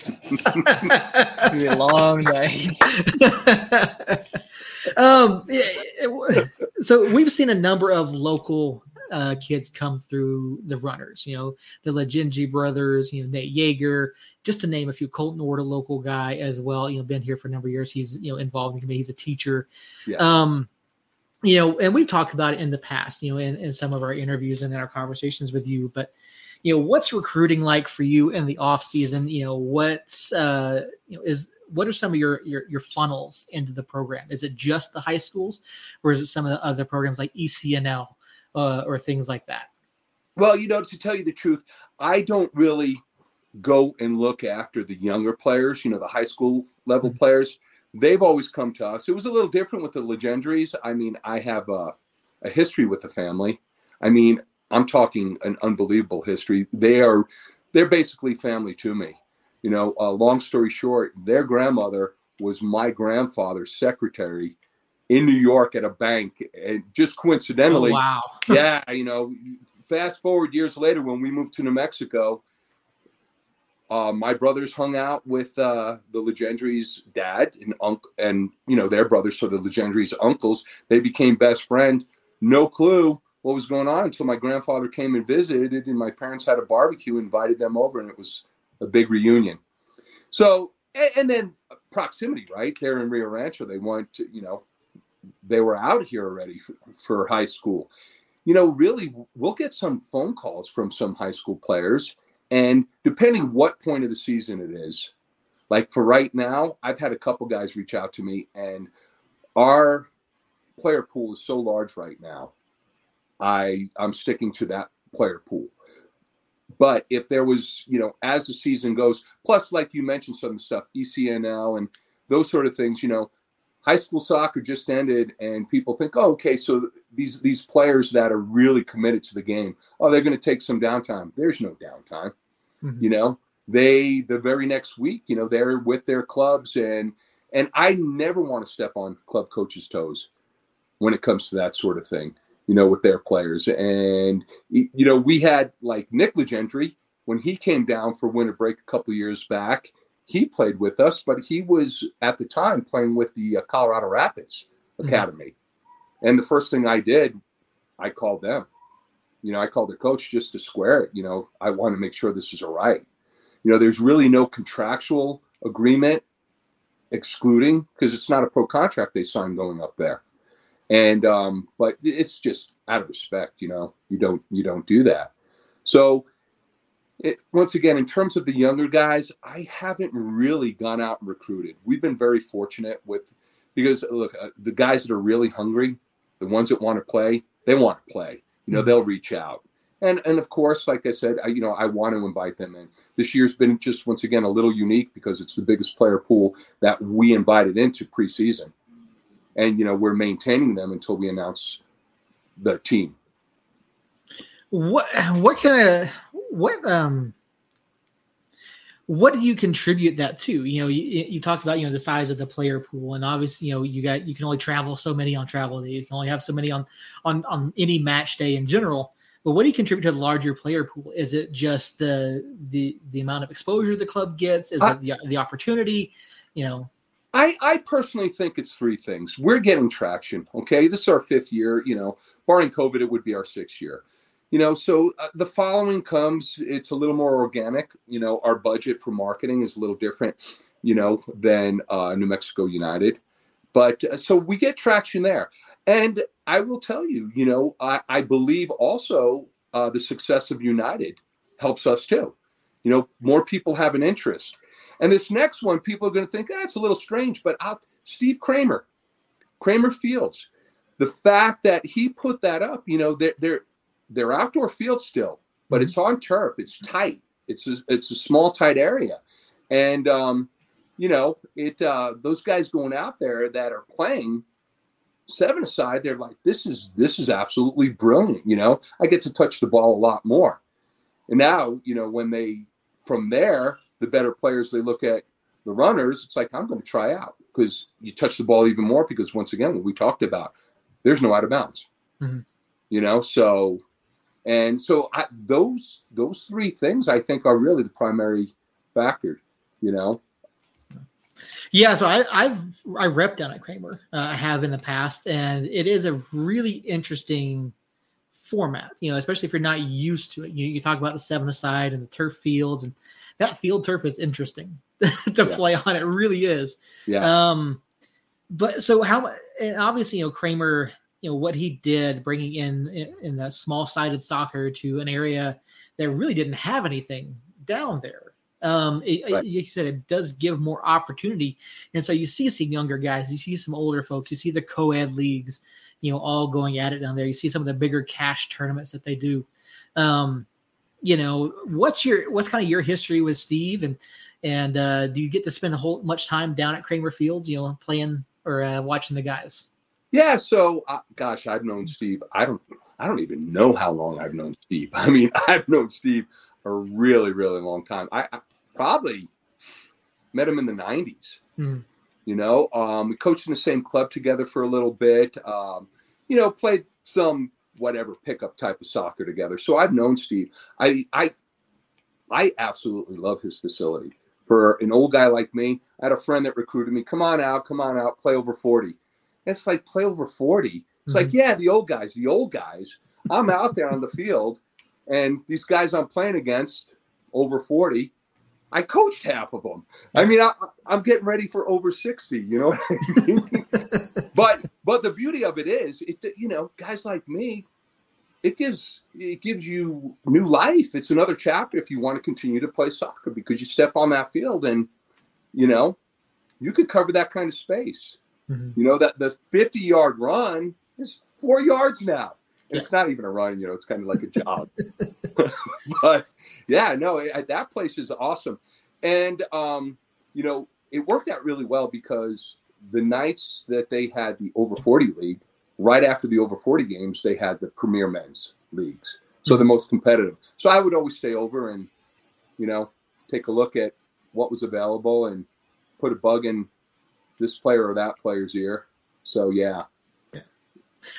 It's gonna be a long night. um, so we've seen a number of local uh, kids come through the runners. You know, the Legengi brothers. You know, Nate Yeager, just to name a few. Colton Ward, a local guy as well. You know, been here for a number of years. He's you know involved in the committee. He's a teacher. Yeah. Um, you know, and we've talked about it in the past, you know, in, in some of our interviews and in our conversations with you, but you know, what's recruiting like for you in the off season? You know, what's uh, you know, is what are some of your, your your funnels into the program? Is it just the high schools, or is it some of the other programs like ECNL uh, or things like that? Well, you know, to tell you the truth, I don't really go and look after the younger players. You know, the high school level mm-hmm. players they've always come to us. It was a little different with the legendaries I mean, I have a, a history with the family. I mean, I'm talking an unbelievable history. They are, they're basically family to me. You know, uh, long story short, their grandmother was my grandfather's secretary in New York at a bank. And just coincidentally, oh, wow. yeah, you know, fast forward years later when we moved to New Mexico, uh, my brothers hung out with uh, the Legendries' dad and uncle, and you know their brothers, so the Legendries' uncles. They became best friends. No clue what was going on until my grandfather came and visited, and my parents had a barbecue, invited them over, and it was a big reunion. So and, and then proximity, right? They're in Rio Rancho. They want to, you know, they were out here already for, for high school. You know, really, we'll get some phone calls from some high school players, and depending what point of the season it is, like for right now, I've had a couple guys reach out to me, and our player pool is so large right now. I I'm sticking to that player pool. But if there was, you know, as the season goes, plus like you mentioned some stuff, ECNL and those sort of things, you know, high school soccer just ended and people think, oh, okay, so these these players that are really committed to the game, oh, they're going to take some downtime. There's no downtime. Mm-hmm. You know, they the very next week, you know, they're with their clubs and and I never want to step on club coaches' toes when it comes to that sort of thing you know, with their players. And, you know, we had like Nick Legendre when he came down for winter break a couple years back. He played with us, but he was at the time playing with the uh, Colorado Rapids mm-hmm. Academy. Mm-hmm. And the first thing I did, I called them. You know, I called the coach just to square it. You know, I want to make sure this is all right. You know, there's really no contractual agreement excluding because it's not a pro contract they signed going up there and um, but it's just out of respect, you know, you don't you don't do that. So it, once again, in terms of the younger guys, I haven't really gone out and recruited. We've been very fortunate with because look, uh, the guys that are really hungry, the ones that want to play, they want to play. You know, mm-hmm. they'll reach out. And and of course, like I said, I, you know, I want to invite them in. This year's been just once again a little unique because it's the biggest player pool that we invited into preseason and you know we're maintaining them until we announce the team. What what kind of what um what do you contribute that to? You know, you, you talked about you know the size of the player pool, and obviously you know you got you can only travel so many on travel days. You can only have so many on on on any match day in general. But what do you contribute to the larger player pool? Is it just the the the amount of exposure the club gets? Is I, it the, the opportunity? You know, I, I personally think it's three things. We're getting traction. Okay. This is our fifth year. You know, barring COVID, it would be our sixth year. You know, so uh, the following comes, it's a little more organic. You know, our budget for marketing is a little different, you know, than uh, New Mexico United. But uh, so we get traction there. And I will tell you, you know, I, I believe also uh, the success of United helps us too. You know, more people have an interest and this next one, people are going to think, that's ah, a little strange, but I'll, Steve Kramer, Kramer Fields, the fact that he put that up, you know, they're they're they're outdoor fields still, but it's on turf. It's tight. It's a, it's a small tight area, and um, you know it. Uh, those guys going out there that are playing seven aside, they're like, this is this is absolutely brilliant. You know, I get to touch the ball a lot more, and now you know when they from there the better players they look at the runners, it's like I'm going to try out because you touch the ball even more because once again, what we talked about, there's no out of bounds. Mm-hmm. You know, so and so I, those those three things I think are really the primary factor. You know. Yeah, so I, I've I rep down at Kramer. Uh, I have in the past, and it is a really interesting format. You know, especially if you're not used to it. You, you talk about the seven aside and the turf fields, and that field turf is interesting to yeah. play on. It really is. Yeah. Um, but so how? obviously, you know, Kramer, you know, what he did, bringing in in that small sided soccer to an area that really didn't have anything down there. Um, it, right. you said it does give more opportunity, and so you see some younger guys, you see some older folks, you see the co-ed leagues, you know, all going at it down there. You see some of the bigger cash tournaments that they do. Um, you know, what's your what's kind of your history with Steve, and and uh, do you get to spend a whole much time down at Kramer Fields, you know, playing or uh, watching the guys? Yeah, so uh, gosh, I've known Steve. I don't I don't even know how long I've known Steve. I mean, I've known Steve a really really long time. I, I probably met him in the '90s. Mm. You know, um, we coached in the same club together for a little bit. Um, you know, played some whatever pickup type of soccer together. So I've known Steve. I I I absolutely love his facility. For an old guy like me, I had a friend that recruited me. Come on out, come on out, play over 40. It's like play over 40. It's mm-hmm. like, yeah, the old guys, the old guys. I'm out there on the field, and these guys I'm playing against over 40, I coached half of them. I mean, I, am getting ready for over 60, you know I mean? but but the beauty of it is, it you know, guys like me, it gives it gives you new life. It's another chapter if you want to continue to play soccer because you step on that field and you know, you could cover that kind of space. Mm-hmm. You know, that the 50 yard run is four yards now. Yeah. It's not even a run, you know, it's kind of like a jog. but yeah, no, it, that place is awesome. And, um, you know, it worked out really well because the nights that they had the over 40 league, right after the over 40 games, they had the premier men's leagues. So the most competitive. So I would always stay over and, you know, take a look at what was available and put a bug in this player or that player's ear. So yeah,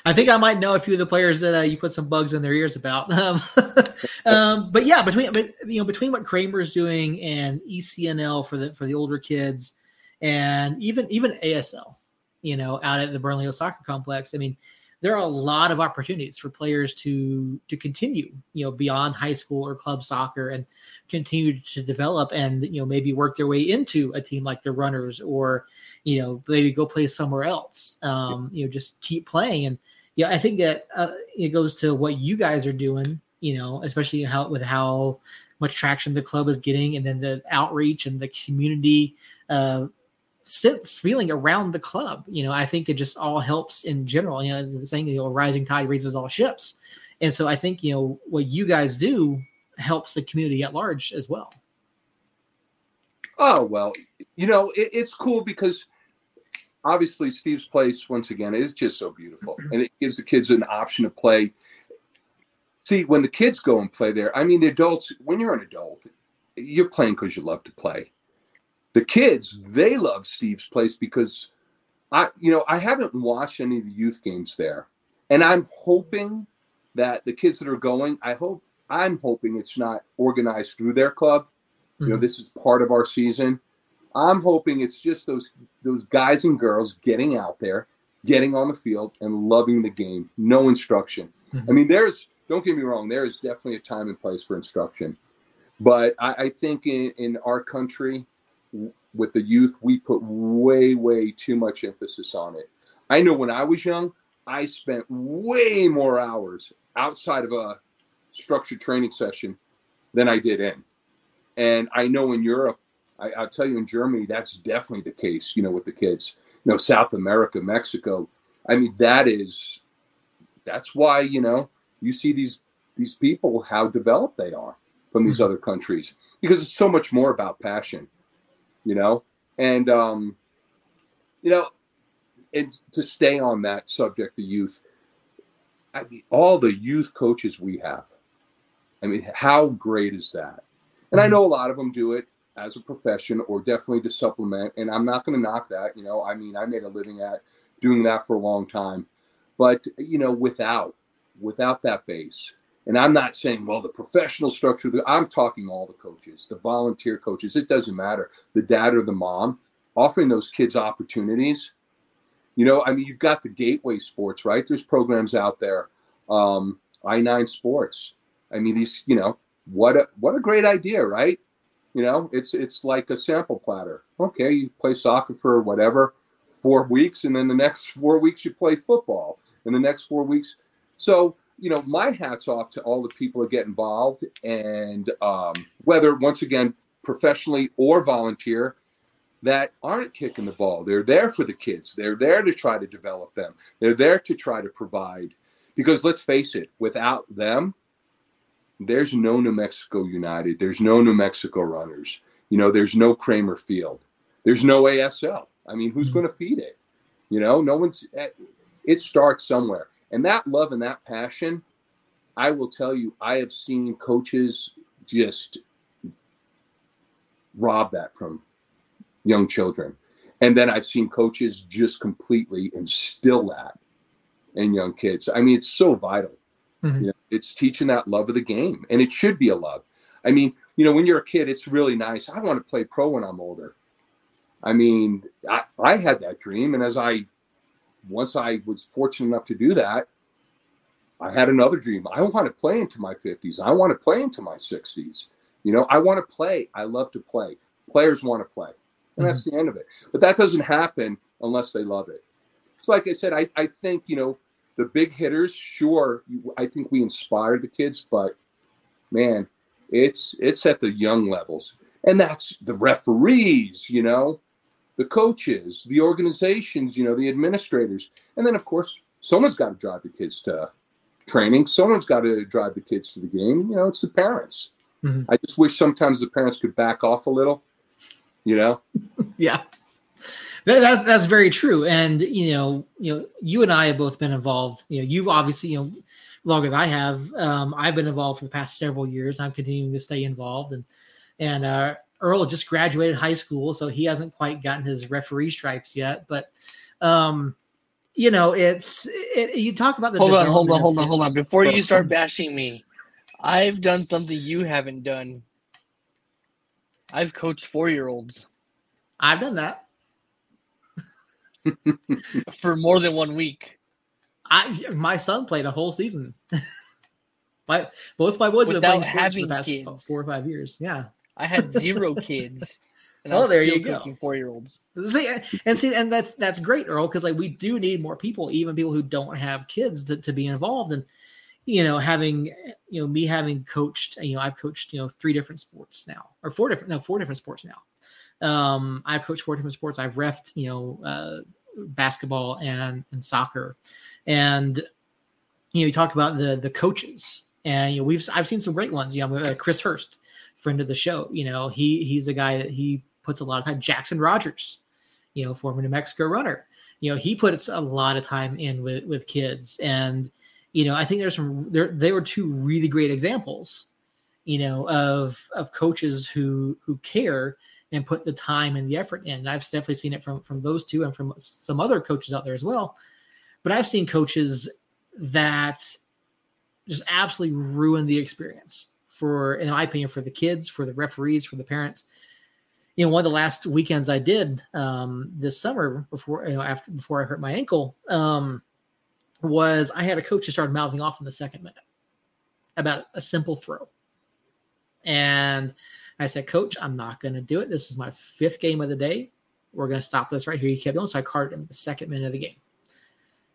I think I might know a few of the players that uh, you put some bugs in their ears about. Um, but yeah, between but, you know between what Kramer's doing and ECNL for the for the older kids, and even even ASL, you know, out at the Bernalillo Soccer Complex. I mean, there are a lot of opportunities for players to to continue, you know, beyond high school or club soccer and continue to develop and you know maybe work their way into a team like the Runners or you know maybe go play somewhere else. Um, you know, just keep playing and yeah, I think that uh, it goes to what you guys are doing. You know, especially how with how much traction the club is getting, and then the outreach and the community uh, sense feeling around the club. You know, I think it just all helps in general. You know, the saying, you know, rising tide raises all ships. And so I think, you know, what you guys do helps the community at large as well. Oh, well, you know, it, it's cool because obviously Steve's place, once again, is just so beautiful mm-hmm. and it gives the kids an option to play. See, when the kids go and play there, I mean, the adults, when you're an adult, you're playing because you love to play the kids they love Steve's place because I you know I haven't watched any of the youth games there, and I'm hoping that the kids that are going, I hope I'm hoping it's not organized through their club. Mm-hmm. You know, mm-hmm. this is part of our season. I'm hoping it's just those those guys and girls getting out there, getting on the field, and loving the game. No instruction. Mm-hmm. I mean, there's don't get me wrong, there is definitely a time and place for instruction, but I, I think in in our country, with the youth, we put way, way too much emphasis on it. I know when I was young, I spent way more hours outside of a structured training session than I did in. And I know in Europe, I, will tell you in Germany, that's definitely the case, you know, with the kids. You know, South America, Mexico. I mean, that is that's why, you know, you see these these people how developed they are from these mm-hmm. other countries because it's so much more about passion you know, and um, you know, and to stay on that subject, the youth. I mean, all the youth coaches we have. I mean, how great is that? And I mm-hmm. know a lot of them do it as a profession or definitely to supplement. And I'm not going to knock that. You know, I mean, I made a living at doing that for a long time. But, you know, without without that base, and I'm not saying, well, the professional structure, I'm talking all the coaches, the volunteer coaches, it doesn't matter, the dad or the mom, offering those kids opportunities. You know, I mean, you've got the gateway sports, right? There's programs out there, um, I9 Sports. I mean, these, you know, what a what a great idea, right? You know, it's it's like a sample platter. Okay, you play soccer for whatever four weeks, and then the next four weeks you play football, and the next four weeks. So you know, my hats off to all the people that get involved, and um, whether once again professionally or volunteer, that aren't kicking the ball. They're there for the kids. They're there to try to develop them. They're there to try to provide. Because let's face it, without them, there's no New Mexico United. There's no New Mexico Runners. You know, there's no Kramer Field. There's no ASL. I mean, who's mm-hmm. going to feed it? You know, no one's. Eh, it starts somewhere. And that love and that passion, I will tell you, I have seen coaches just rob that from young children. And then I've seen coaches just completely instill that in young kids. I mean, it's so vital. Mm-hmm. You know, it's teaching that love of the game, and it should be a love. I mean, you know, when you're a kid, it's really nice. I want to play pro when I'm older. I mean, I, I had that dream, and as I once I was fortunate enough to do that, I had another dream. I want to play into my 50s. I want to play into my 60s. You know, I want to play. I love to play. Players want to play. And that's the mm-hmm. end of it. But that doesn't happen unless they love it. So, like I said, I, I think, you know, the big hitters, sure, I think we inspire the kids, but man, it's it's at the young levels. And that's the referees, you know, the coaches, the organizations, you know, the administrators. And then of course, someone's got to drive the kids to training. Someone's got to drive the kids to the game. You know, it's the parents. Mm-hmm. I just wish sometimes the parents could back off a little. You know. yeah. That, that's that's very true, and you know, you know, you and I have both been involved. You know, you've obviously, you know, longer than I have. Um, I've been involved for the past several years. I'm continuing to stay involved, and and uh, Earl just graduated high school, so he hasn't quite gotten his referee stripes yet. But um, you know, it's it, you talk about the hold on, hold on, hold on, hold on. Before you start bashing me, I've done something you haven't done. I've coached four year olds. I've done that for more than one week. I my son played a whole season. my both my boys have been playing sports for the past kids. four or five years. Yeah, I had zero kids. And oh, there you go. Four year olds. See, and see, and that's that's great, Earl, because like we do need more people, even people who don't have kids, to, to be involved. And you know, having you know me having coached, you know, I've coached you know three different sports now, or four different no four different sports now. Um, I've coached four different sports. I've refed, you know, uh, basketball and and soccer, and you know, you talk about the the coaches, and you know, we've I've seen some great ones. You know, uh, Chris Hurst, friend of the show. You know, he he's a guy that he puts a lot of time. Jackson Rogers, you know, former New Mexico runner, you know, he puts a lot of time in with with kids, and you know, I think there's some there they were two really great examples, you know, of of coaches who who care and put the time and the effort in. And I've definitely seen it from from those two and from some other coaches out there as well. But I've seen coaches that just absolutely ruin the experience for, in my opinion, for the kids, for the referees, for the parents you know, one of the last weekends I did um, this summer before, you know, after before I hurt my ankle, um, was I had a coach who started mouthing off in the second minute about a simple throw, and I said, "Coach, I'm not going to do it. This is my fifth game of the day. We're going to stop this right here." He kept going, so I carded him the second minute of the game.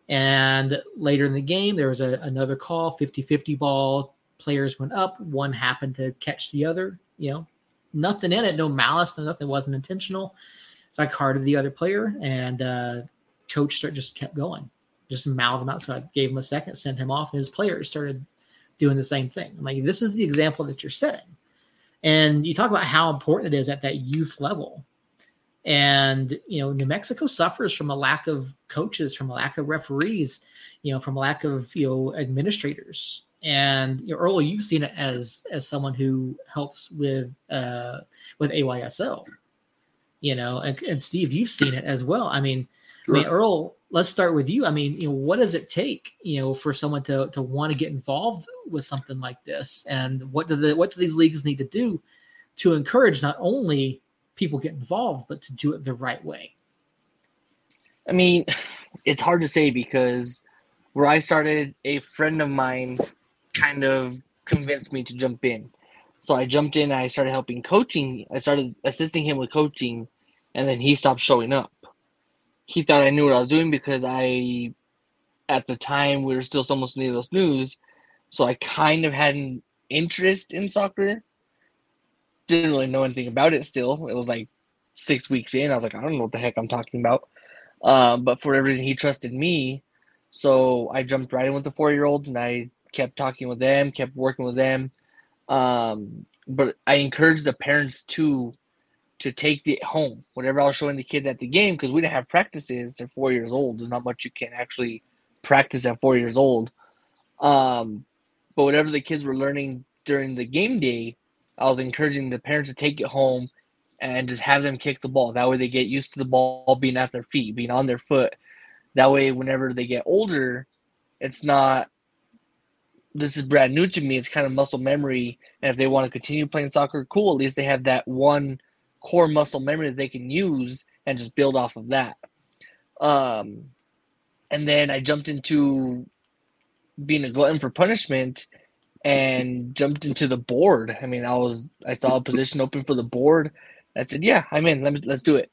And later in the game, there was a, another call, 50-50 ball. Players went up. One happened to catch the other. You know, nothing in it, no malice, no nothing wasn't intentional. So I carded the other player, and uh, coach start, just kept going, just mouthed him out. So I gave him a second, sent him off, and his players started doing the same thing. I'm like, this is the example that you're setting. And you talk about how important it is at that youth level. And, you know, New Mexico suffers from a lack of coaches, from a lack of referees, you know, from a lack of, you know, administrators and you know, Earl, you've seen it as as someone who helps with uh, with AYSO, you know, and, and, Steve, you've seen it as well. I mean, sure. I mean, Earl, let's start with you. I mean, you know, what does it take, you know, for someone to to want to get involved with something like this, and what do the what do these leagues need to do to encourage not only people get involved, but to do it the right way? I mean, it's hard to say because where I started, a friend of mine kind of convinced me to jump in. So I jumped in. I started helping coaching. I started assisting him with coaching, and then he stopped showing up. He thought I knew what I was doing because I, at the time, we were still Somos Unidos News, so I kind of had an interest in soccer. Didn't really know anything about it. Still, it was like six weeks in. I was like, I don't know what the heck I'm talking about. Um, but for whatever reason, he trusted me, so I jumped right in with the four year olds, and I kept talking with them, kept working with them. Um, but I encourage the parents to to take it home. whatever I was showing the kids at the game, because we didn't have practices, they're four years old. There's not much you can actually practice at four years old. Um, but whatever the kids were learning during the game day, I was encouraging the parents to take it home and just have them kick the ball. That way they get used to the ball being at their feet, being on their foot. That way, whenever they get older, it's not this is brand new to me. It's kind of muscle memory. And if they want to continue playing soccer, cool. At least they have that one core muscle memory that they can use and just build off of that. Um, and then I jumped into being a glutton for punishment and jumped into the board. I mean, I was I saw a position open for the board. I said, "Yeah, I'm in. Let me let's do it."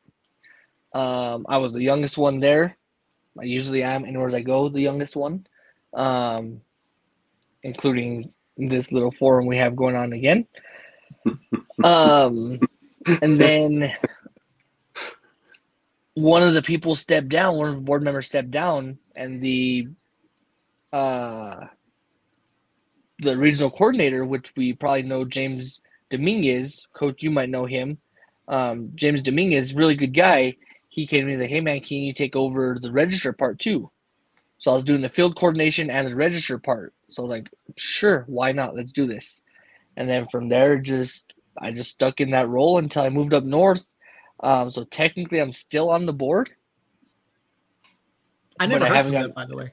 Um, I was the youngest one there. I usually am anywhere I go, the youngest one, um, including this little forum we have going on again. um, and then one of the people stepped down. One of the board members stepped down, and the uh, the regional coordinator, which we probably know James Dominguez, coach, you might know him. Um, James Dominguez, really good guy. He came and said, Hey man, can you take over the register part too? So I was doing the field coordination and the register part. So I was like, sure, why not? Let's do this. And then from there, just I just stuck in that role until I moved up north. Um, so technically, I'm still on the board. I never I haven't got, that, by the way.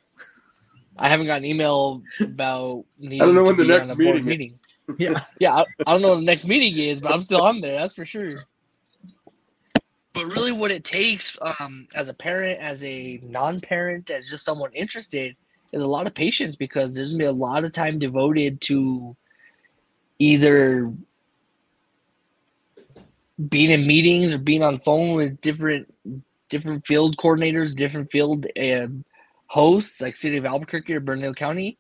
I haven't got an email about. I don't know when the next meeting. meeting. Yeah, yeah. I, I, don't know what the next meeting is, but I'm still on there. That's for sure. But really, what it takes um, as a parent, as a non-parent, as just someone interested, is a lot of patience because there's gonna be a lot of time devoted to either being in meetings or being on phone with different different field coordinators, different field uh, hosts like City of Albuquerque or Bernalillo County,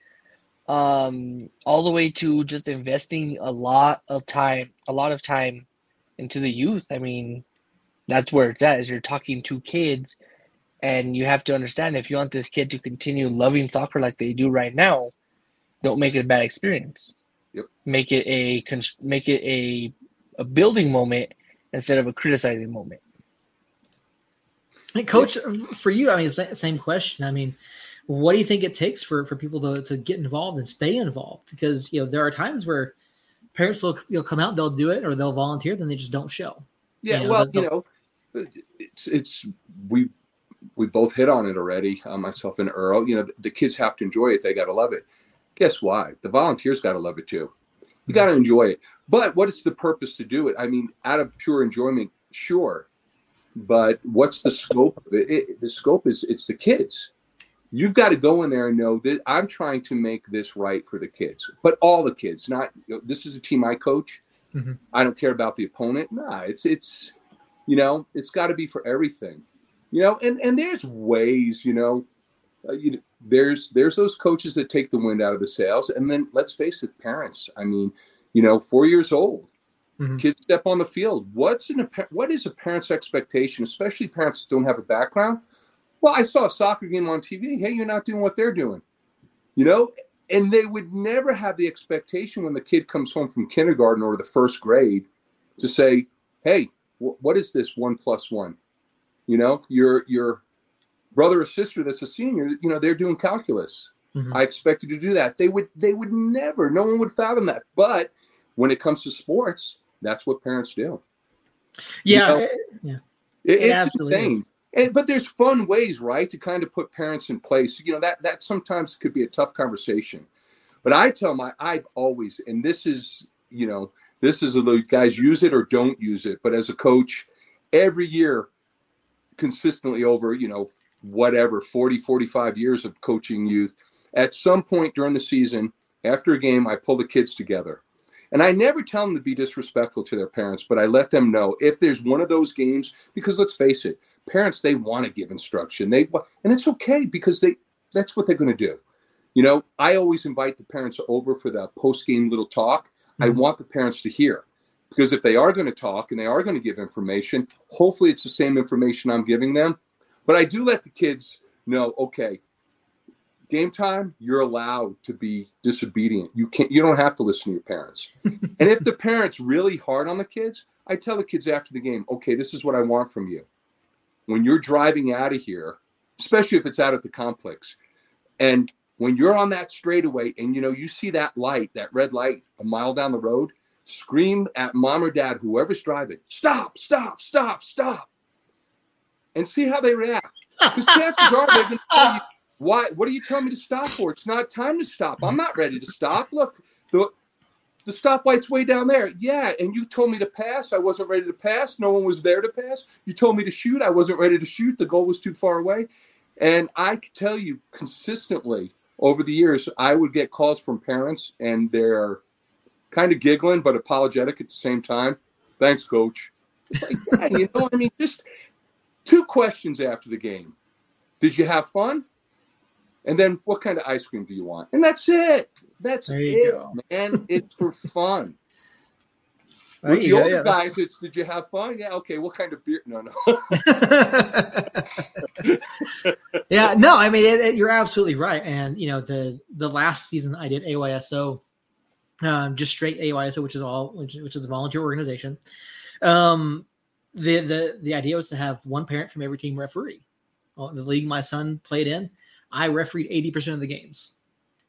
um, all the way to just investing a lot of time, a lot of time into the youth. I mean, that's where it's at. Is you're talking to kids, and you have to understand if you want this kid to continue loving soccer like they do right now, don't make it a bad experience. Yep. Make it a make it a a building moment instead of a criticizing moment. Hey, coach, for you, I mean, same question. I mean, what do you think it takes for, for people to, to get involved and stay involved? Because, you know, there are times where parents will you'll come out, they'll do it, or they'll volunteer, then they just don't show. Yeah, you know, well, you know, it's it's we we both hit on it already. Uh, myself and Earl. You know, the, the kids have to enjoy it. They got to love it. Guess why? The volunteers got to love it too. You got to enjoy it. But what is the purpose to do it? I mean, out of pure enjoyment, sure. But what's the scope of it? it the scope is it's the kids. You've got to go in there and know that I'm trying to make this right for the kids, but all the kids. Not this is a team I coach. Mm-hmm. I don't care about the opponent. Nah, it's it's you know it's got to be for everything. You know, and and there's ways. You know, uh, you, there's there's those coaches that take the wind out of the sails, and then let's face it, parents. I mean, you know, four years old, mm-hmm. kids step on the field. What's an what is a parent's expectation, especially parents that don't have a background? Well, I saw a soccer game on TV. Hey, you're not doing what they're doing, you know. And they would never have the expectation when the kid comes home from kindergarten or the first grade to say, "Hey, what is this one one?" You know, your your brother or sister that's a senior, you know, they're doing calculus. Mm-hmm. I expect you to do that. They would they would never, no one would fathom that. But when it comes to sports, that's what parents do. Yeah. You know, it, yeah. It, it it's insane. And, but there's fun ways, right, to kind of put parents in place. You know, that that sometimes could be a tough conversation. But I tell my I've always, and this is, you know, this is a guys use it or don't use it. But as a coach, every year consistently over, you know, whatever 40 45 years of coaching youth. At some point during the season after a game i pull the kids together. And i never tell them to be disrespectful to their parents but i let them know if there's one of those games because let's face it parents they want to give instruction. They and it's okay because they that's what they're going to do. You know i always invite the parents over for the post game little talk. Mm-hmm. i want the parents to hear because if they are going to talk and they are going to give information hopefully it's the same information i'm giving them but I do let the kids know, okay, game time, you're allowed to be disobedient. You can't you don't have to listen to your parents. and if the parents really hard on the kids, I tell the kids after the game, okay, this is what I want from you. When you're driving out of here, especially if it's out at the complex, and when you're on that straightaway and you know you see that light, that red light a mile down the road, scream at mom or dad, whoever's driving, stop, stop, stop, stop and see how they react. Because chances are they're going to tell you, why? What are you telling me to stop for? It's not time to stop. I'm not ready to stop. Look, the the stoplight's way down there. Yeah, and you told me to pass. I wasn't ready to pass. No one was there to pass. You told me to shoot. I wasn't ready to shoot. The goal was too far away. And I tell you consistently, over the years, I would get calls from parents and they're kind of giggling but apologetic at the same time. Thanks, coach. Like, yeah, you know, I mean, just two questions after the game. Did you have fun? And then what kind of ice cream do you want? And that's it. That's it, go. man. It's for fun. With the older yeah, guys, it's did you have fun? Yeah, okay. What kind of beer? No, no. yeah, no. I mean, it, it, you're absolutely right. And you know, the the last season I did AYSO, um, just straight AYSO, which is all which, which is a volunteer organization. Um, the the the idea was to have one parent from every team referee. Well, the league my son played in, I refereed eighty percent of the games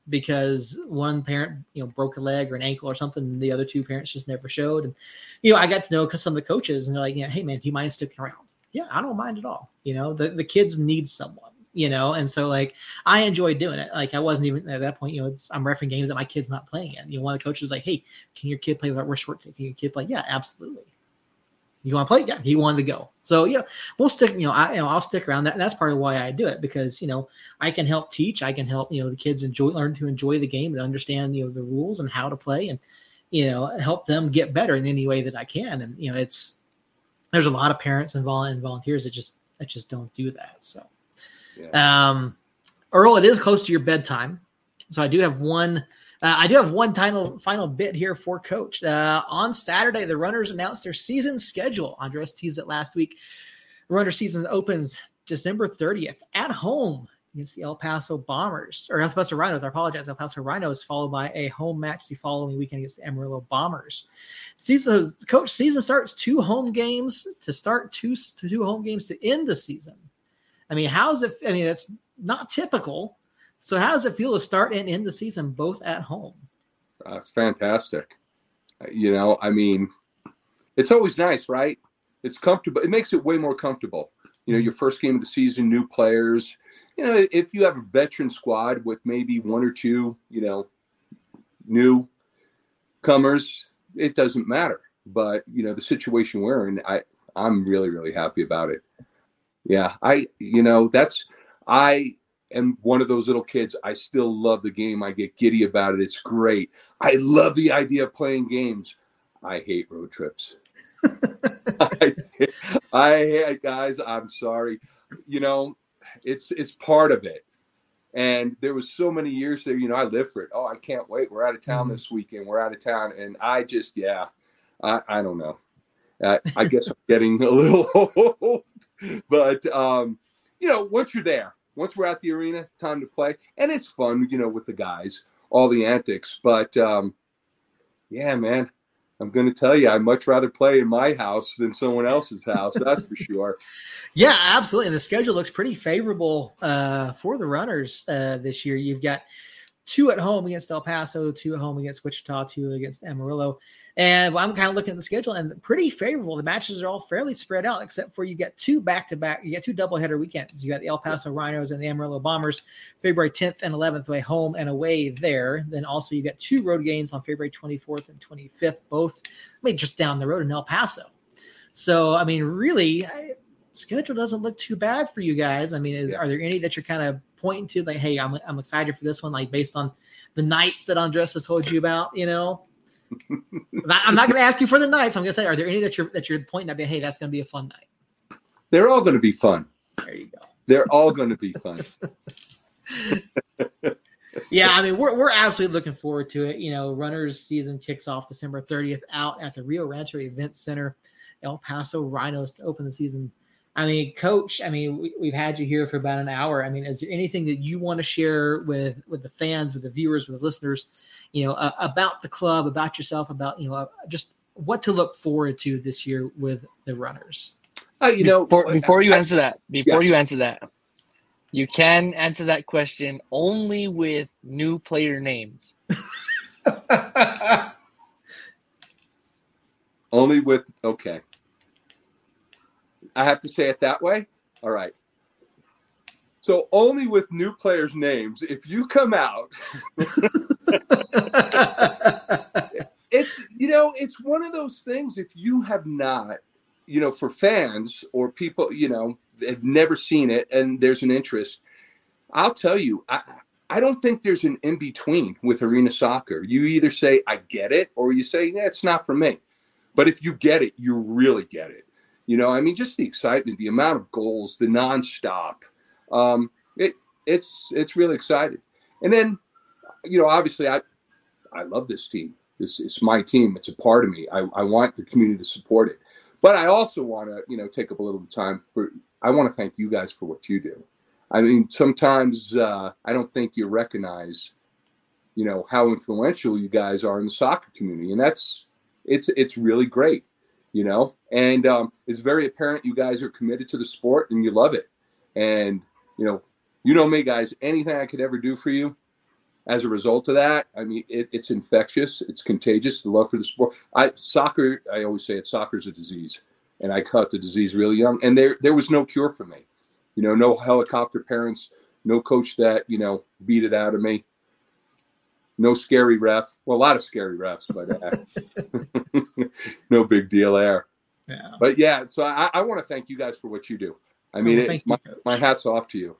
because one parent, you know, broke a leg or an ankle or something, and the other two parents just never showed. And you know, I got to know some of the coaches, and they're like, "Yeah, hey man, do you mind sticking around?" Yeah, I don't mind at all. You know, the the kids need someone. You know, and so like I enjoyed doing it. Like I wasn't even at that point. You know, it's I'm refereeing games that my kid's not playing in. You know, one of the coaches like, "Hey, can your kid play we're short? Can your kid play?" Yeah, absolutely. You want to play? Yeah, he wanted to go. So yeah, we'll stick. You know, I you know I'll stick around. That that's part of why I do it because you know I can help teach. I can help you know the kids enjoy learn to enjoy the game and understand you know the rules and how to play and you know help them get better in any way that I can. And you know it's there's a lot of parents and volunteers that just that just don't do that. So, yeah. um, Earl, it is close to your bedtime, so I do have one uh, I do have one final final bit here for Coach. Uh, on Saturday, the runners announced their season schedule. Andres teased it last week. Runner season opens December 30th at home against the El Paso Bombers or El Paso Rhinos. I apologize, El Paso Rhinos, followed by a home match the following weekend against the Amarillo Bombers. Season coach season starts two home games to start two two home games to end the season. I mean, how's it? I mean, that's not typical so, how does it feel to start and end the season both at home? Uh, that's fantastic. Uh, you know, I mean, it's always nice, right? It's comfortable. It makes it way more comfortable. You know, your first game of the season, new players. You know, if you have a veteran squad with maybe one or two, you know, new comers, it doesn't matter. But you know, the situation we're in, I I'm really really happy about it. Yeah, I you know that's I am one of those little kids. I still love the game. I get giddy about it. It's great. I love the idea of playing games. I hate road trips. I, I guys, I'm sorry. You know, it's it's part of it. And there was so many years there, you know, I live for it. Oh, I can't wait. We're out of town mm-hmm. this weekend. We're out of town. And I just, yeah, I, I don't know. I, guess I'm getting a little old. But, um, you know, once you're there, once we're at the arena, time to play, and it's fun, you know, with the guys, all the antics. But um, yeah, man, I'm going to tell you, I'd much rather play in my house than someone else's house. That's for sure. Yeah, absolutely. And the schedule looks pretty favorable uh, for the runners uh, this year. You've got two at home against El Paso, two at home against Wichita, two against Amarillo. And I'm kind of looking at the schedule and pretty favorable. The matches are all fairly spread out, except for you get two back to back. You get two doubleheader weekends. You got the El Paso Rhinos and the Amarillo Bombers, February 10th and 11th, away home and away there. Then also you get two road games on February 24th and 25th, both I mean just down the road in El Paso. So I mean, really, I, schedule doesn't look too bad for you guys. I mean, is, yeah. are there any that you're kind of pointing to like, hey, I'm I'm excited for this one, like based on the nights that Andres has told you about, you know? I'm not going to ask you for the nights. I'm going to say, are there any that you're that you're pointing at? Hey, that's going to be a fun night. They're all going to be fun. There you go. They're all going to be fun. yeah, I mean, we're we're absolutely looking forward to it. You know, runners season kicks off December 30th out at the Rio Rancho Event Center, El Paso Rhinos to open the season I mean, coach, I mean, we, have had you here for about an hour. I mean, is there anything that you want to share with with the fans, with the viewers, with the listeners, you know, uh, about the club, about yourself, about, you know, uh, just what to look forward to this year with the runners? Uh, you know, before, before you I, answer that, before yes. you answer that, you can answer that question only with new player names. only with, okay. I have to say it that way. All right. So only with new players' names, if you come out, it's you know it's one of those things. If you have not, you know, for fans or people, you know, have never seen it and there's an interest, I'll tell you, I I don't think there's an in between with arena soccer. You either say I get it, or you say yeah, it's not for me. But if you get it, you really get it. You know, I mean, just the excitement, the amount of goals, the nonstop. Um, it it's it's really exciting. And then, you know, obviously, I I love this team. This it's my team. It's a part of me. I, I want the community to support it. But I also want to, you know, take up a little time for. I want to thank you guys for what you do. I mean, sometimes uh, I don't think you recognize, you know, how influential you guys are in the soccer community, and that's it's it's really great, you know. And um, it's very apparent you guys are committed to the sport and you love it. And you know, you know me, guys. Anything I could ever do for you, as a result of that, I mean, it, it's infectious. It's contagious. The love for the sport. I soccer. I always say it. Soccer's a disease, and I caught the disease really young. And there there was no cure for me. You know, no helicopter parents, no coach that you know beat it out of me. No scary ref. Well, a lot of scary refs, but uh, no big deal there. Yeah. But yeah, so I, I want to thank you guys for what you do. I mean, oh, it, my, you, my hat's off to you.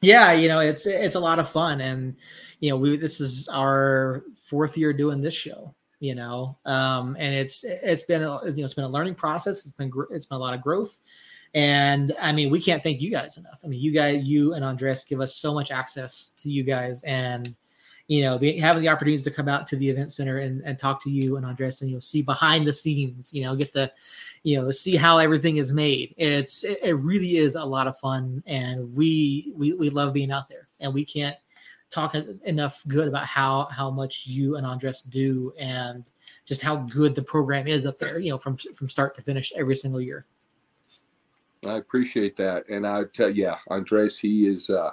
Yeah, you know, it's it's a lot of fun, and you know, we this is our fourth year doing this show. You know, um, and it's it's been a, you know it's been a learning process. It's been it's been a lot of growth. And I mean, we can't thank you guys enough. I mean, you guys, you and Andres give us so much access to you guys, and you know, be, having the opportunities to come out to the event center and, and talk to you and Andres, and you'll see behind the scenes. You know, get the, you know, see how everything is made. It's it, it really is a lot of fun, and we we we love being out there, and we can't talk enough good about how how much you and Andres do, and just how good the program is up there. You know, from from start to finish every single year. I appreciate that, and I tell yeah, Andres, he is uh,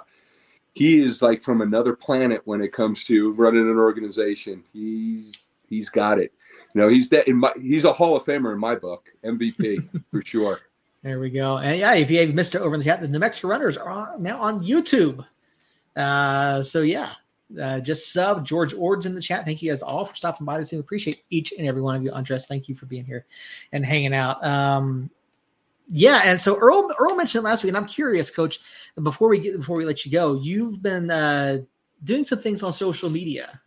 he is like from another planet when it comes to running an organization. He's he's got it. You know, he's that in my he's a Hall of Famer in my book, MVP for sure. There we go. And yeah, if you missed it over in the chat, the New Mexico Runners are now on YouTube. Uh, so yeah, uh, just sub George Ord's in the chat. Thank you guys all for stopping by this evening. Appreciate each and every one of you. Andres, thank you for being here and hanging out. Um, yeah, and so Earl Earl mentioned last week, and I'm curious, Coach. Before we get before we let you go, you've been uh, doing some things on social media,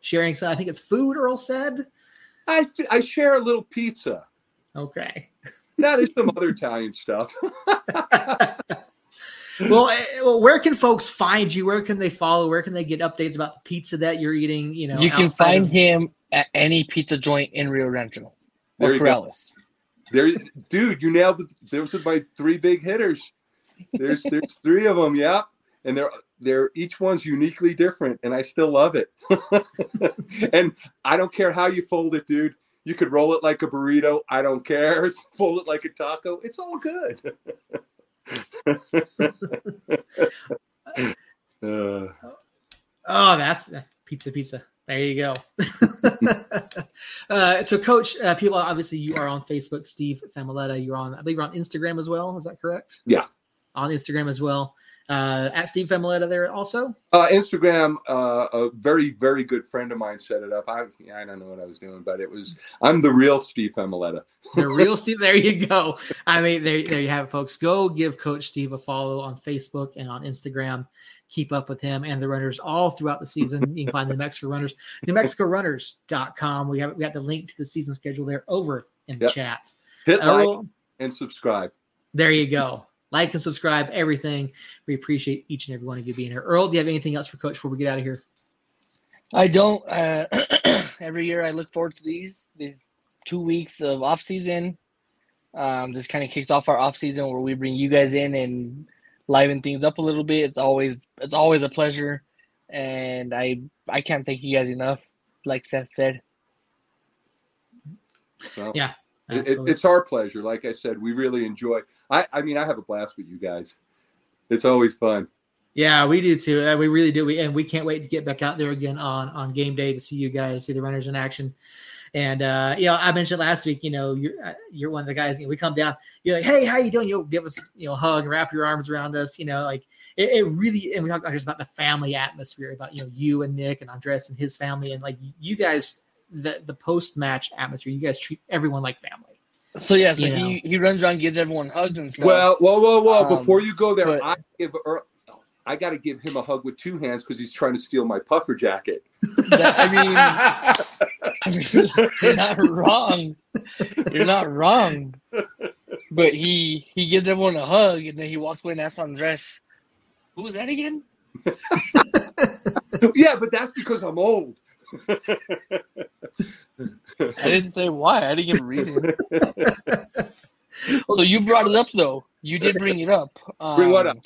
sharing some. I think it's food. Earl said. I I share a little pizza. Okay. Now there's some other Italian stuff. well, eh, well, where can folks find you? Where can they follow? Where can they get updates about the pizza that you're eating? You know, you can find of- him at any pizza joint in Rio Rancho or Corrales. There, dude, you nailed it. Those are my three big hitters. There's there's three of them, yeah, and they're they're each one's uniquely different, and I still love it. and I don't care how you fold it, dude. You could roll it like a burrito. I don't care. Fold it like a taco. It's all good. uh, oh, that's pizza, pizza. There you go. uh, so, Coach, uh, people obviously you are on Facebook, Steve Famiglietta. You're on, I believe, you're on Instagram as well. Is that correct? Yeah, on Instagram as well. Uh, at Steve Famiglietta there also. Uh, Instagram, uh, a very very good friend of mine set it up. I I don't know what I was doing, but it was I'm the real Steve Famiglietta. the real Steve. There you go. I mean, there there you have it, folks. Go give Coach Steve a follow on Facebook and on Instagram keep up with him and the runners all throughout the season. You can find the New Mexico Runners, NewMexicoRunners.com. We have we got the link to the season schedule there over in the yep. chat. Hit Earl, like and subscribe. There you go. Like and subscribe, everything. We appreciate each and every one of you being here. Earl, do you have anything else for Coach before we get out of here? I don't. Uh, every year I look forward to these these two weeks of off season. Um, this kind of kicks off our off season where we bring you guys in and liven things up a little bit. It's always it's always a pleasure, and I I can't thank you guys enough. Like Seth said. Well, yeah, it, it's our pleasure. Like I said, we really enjoy. I I mean, I have a blast with you guys. It's always fun. Yeah, we do too. Uh, we really do. We and we can't wait to get back out there again on on game day to see you guys, see the runners in action. And uh, you know, I mentioned last week, you know, you're uh, you're one of the guys. You know, we come down, you're like, hey, how you doing? You'll give us, you know, hug, wrap your arms around us. You know, like it, it really. And we talk about just about the family atmosphere, about you know, you and Nick and Andres and his family, and like you guys, the the post match atmosphere. You guys treat everyone like family. So yeah, so he, he runs around, gives everyone hugs and stuff. Well, whoa, whoa, whoa! Um, Before you go there, but, I give I got to give him a hug with two hands because he's trying to steal my puffer jacket. That- I mean, I mean, you're not wrong. You're not wrong. But he he gives everyone a hug and then he walks away and asks Andres, "Who was that again?" yeah, but that's because I'm old. I didn't say why. I didn't give a reason. So you brought it up though. You did bring it up. Um, Bring what up?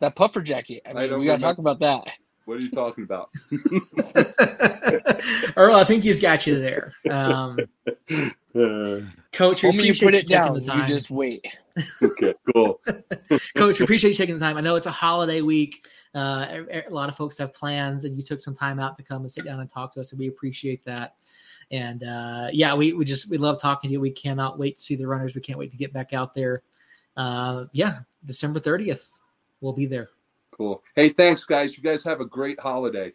That puffer jacket. I I mean, don't we gotta talk about that. What are you talking about? Earl, I think he's got you there. Um, Uh, Coach, we Only you put it taking down. the You time. just wait. okay, cool. Coach, we appreciate you taking the time. I know it's a holiday week. Uh, a, a lot of folks have plans, and you took some time out to come and sit down and talk to us, and we appreciate that. And uh, yeah, we, we just we love talking to you. We cannot wait to see the runners. We can't wait to get back out there. Uh, yeah, December thirtieth, we'll be there. Cool. Hey, thanks, guys. You guys have a great holiday.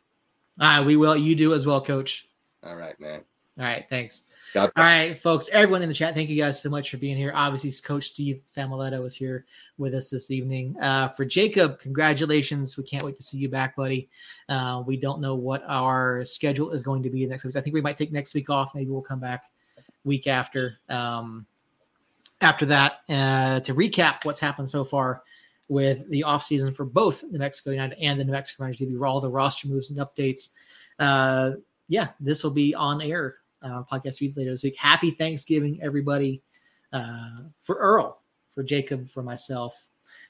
All right, we will. You do as well, Coach. All right, man. All right, thanks. God All right, folks, everyone in the chat, thank you guys so much for being here. Obviously, Coach Steve Famiglietta is here with us this evening. Uh, for Jacob, congratulations. We can't wait to see you back, buddy. Uh, we don't know what our schedule is going to be next week. I think we might take next week off. Maybe we'll come back week after. Um, after that, uh, to recap what's happened so far with the offseason for both New Mexico United and the New Mexico Rangers TV, all the roster moves and updates. Uh, yeah, this will be on air uh, podcast feeds later this week. Happy Thanksgiving, everybody. Uh, for Earl, for Jacob, for myself.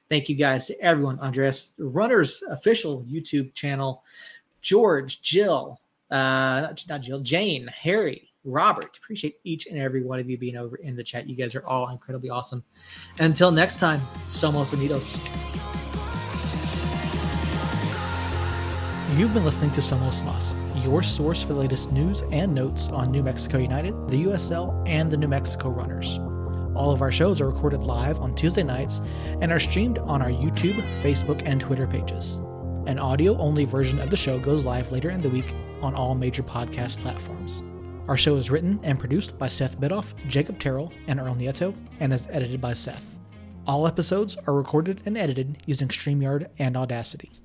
Thank you guys to everyone. Andres, Runners official YouTube channel, George, Jill, uh, not, Jill, Jane, Harry, Robert. Appreciate each and every one of you being over in the chat. You guys are all incredibly awesome. Until next time, Somos Unidos. You've been listening to Somos Mas, your source for the latest news and notes on New Mexico United, the USL, and the New Mexico Runners. All of our shows are recorded live on Tuesday nights and are streamed on our YouTube, Facebook, and Twitter pages. An audio only version of the show goes live later in the week on all major podcast platforms. Our show is written and produced by Seth Bidoff, Jacob Terrell, and Earl Nieto, and is edited by Seth. All episodes are recorded and edited using StreamYard and Audacity.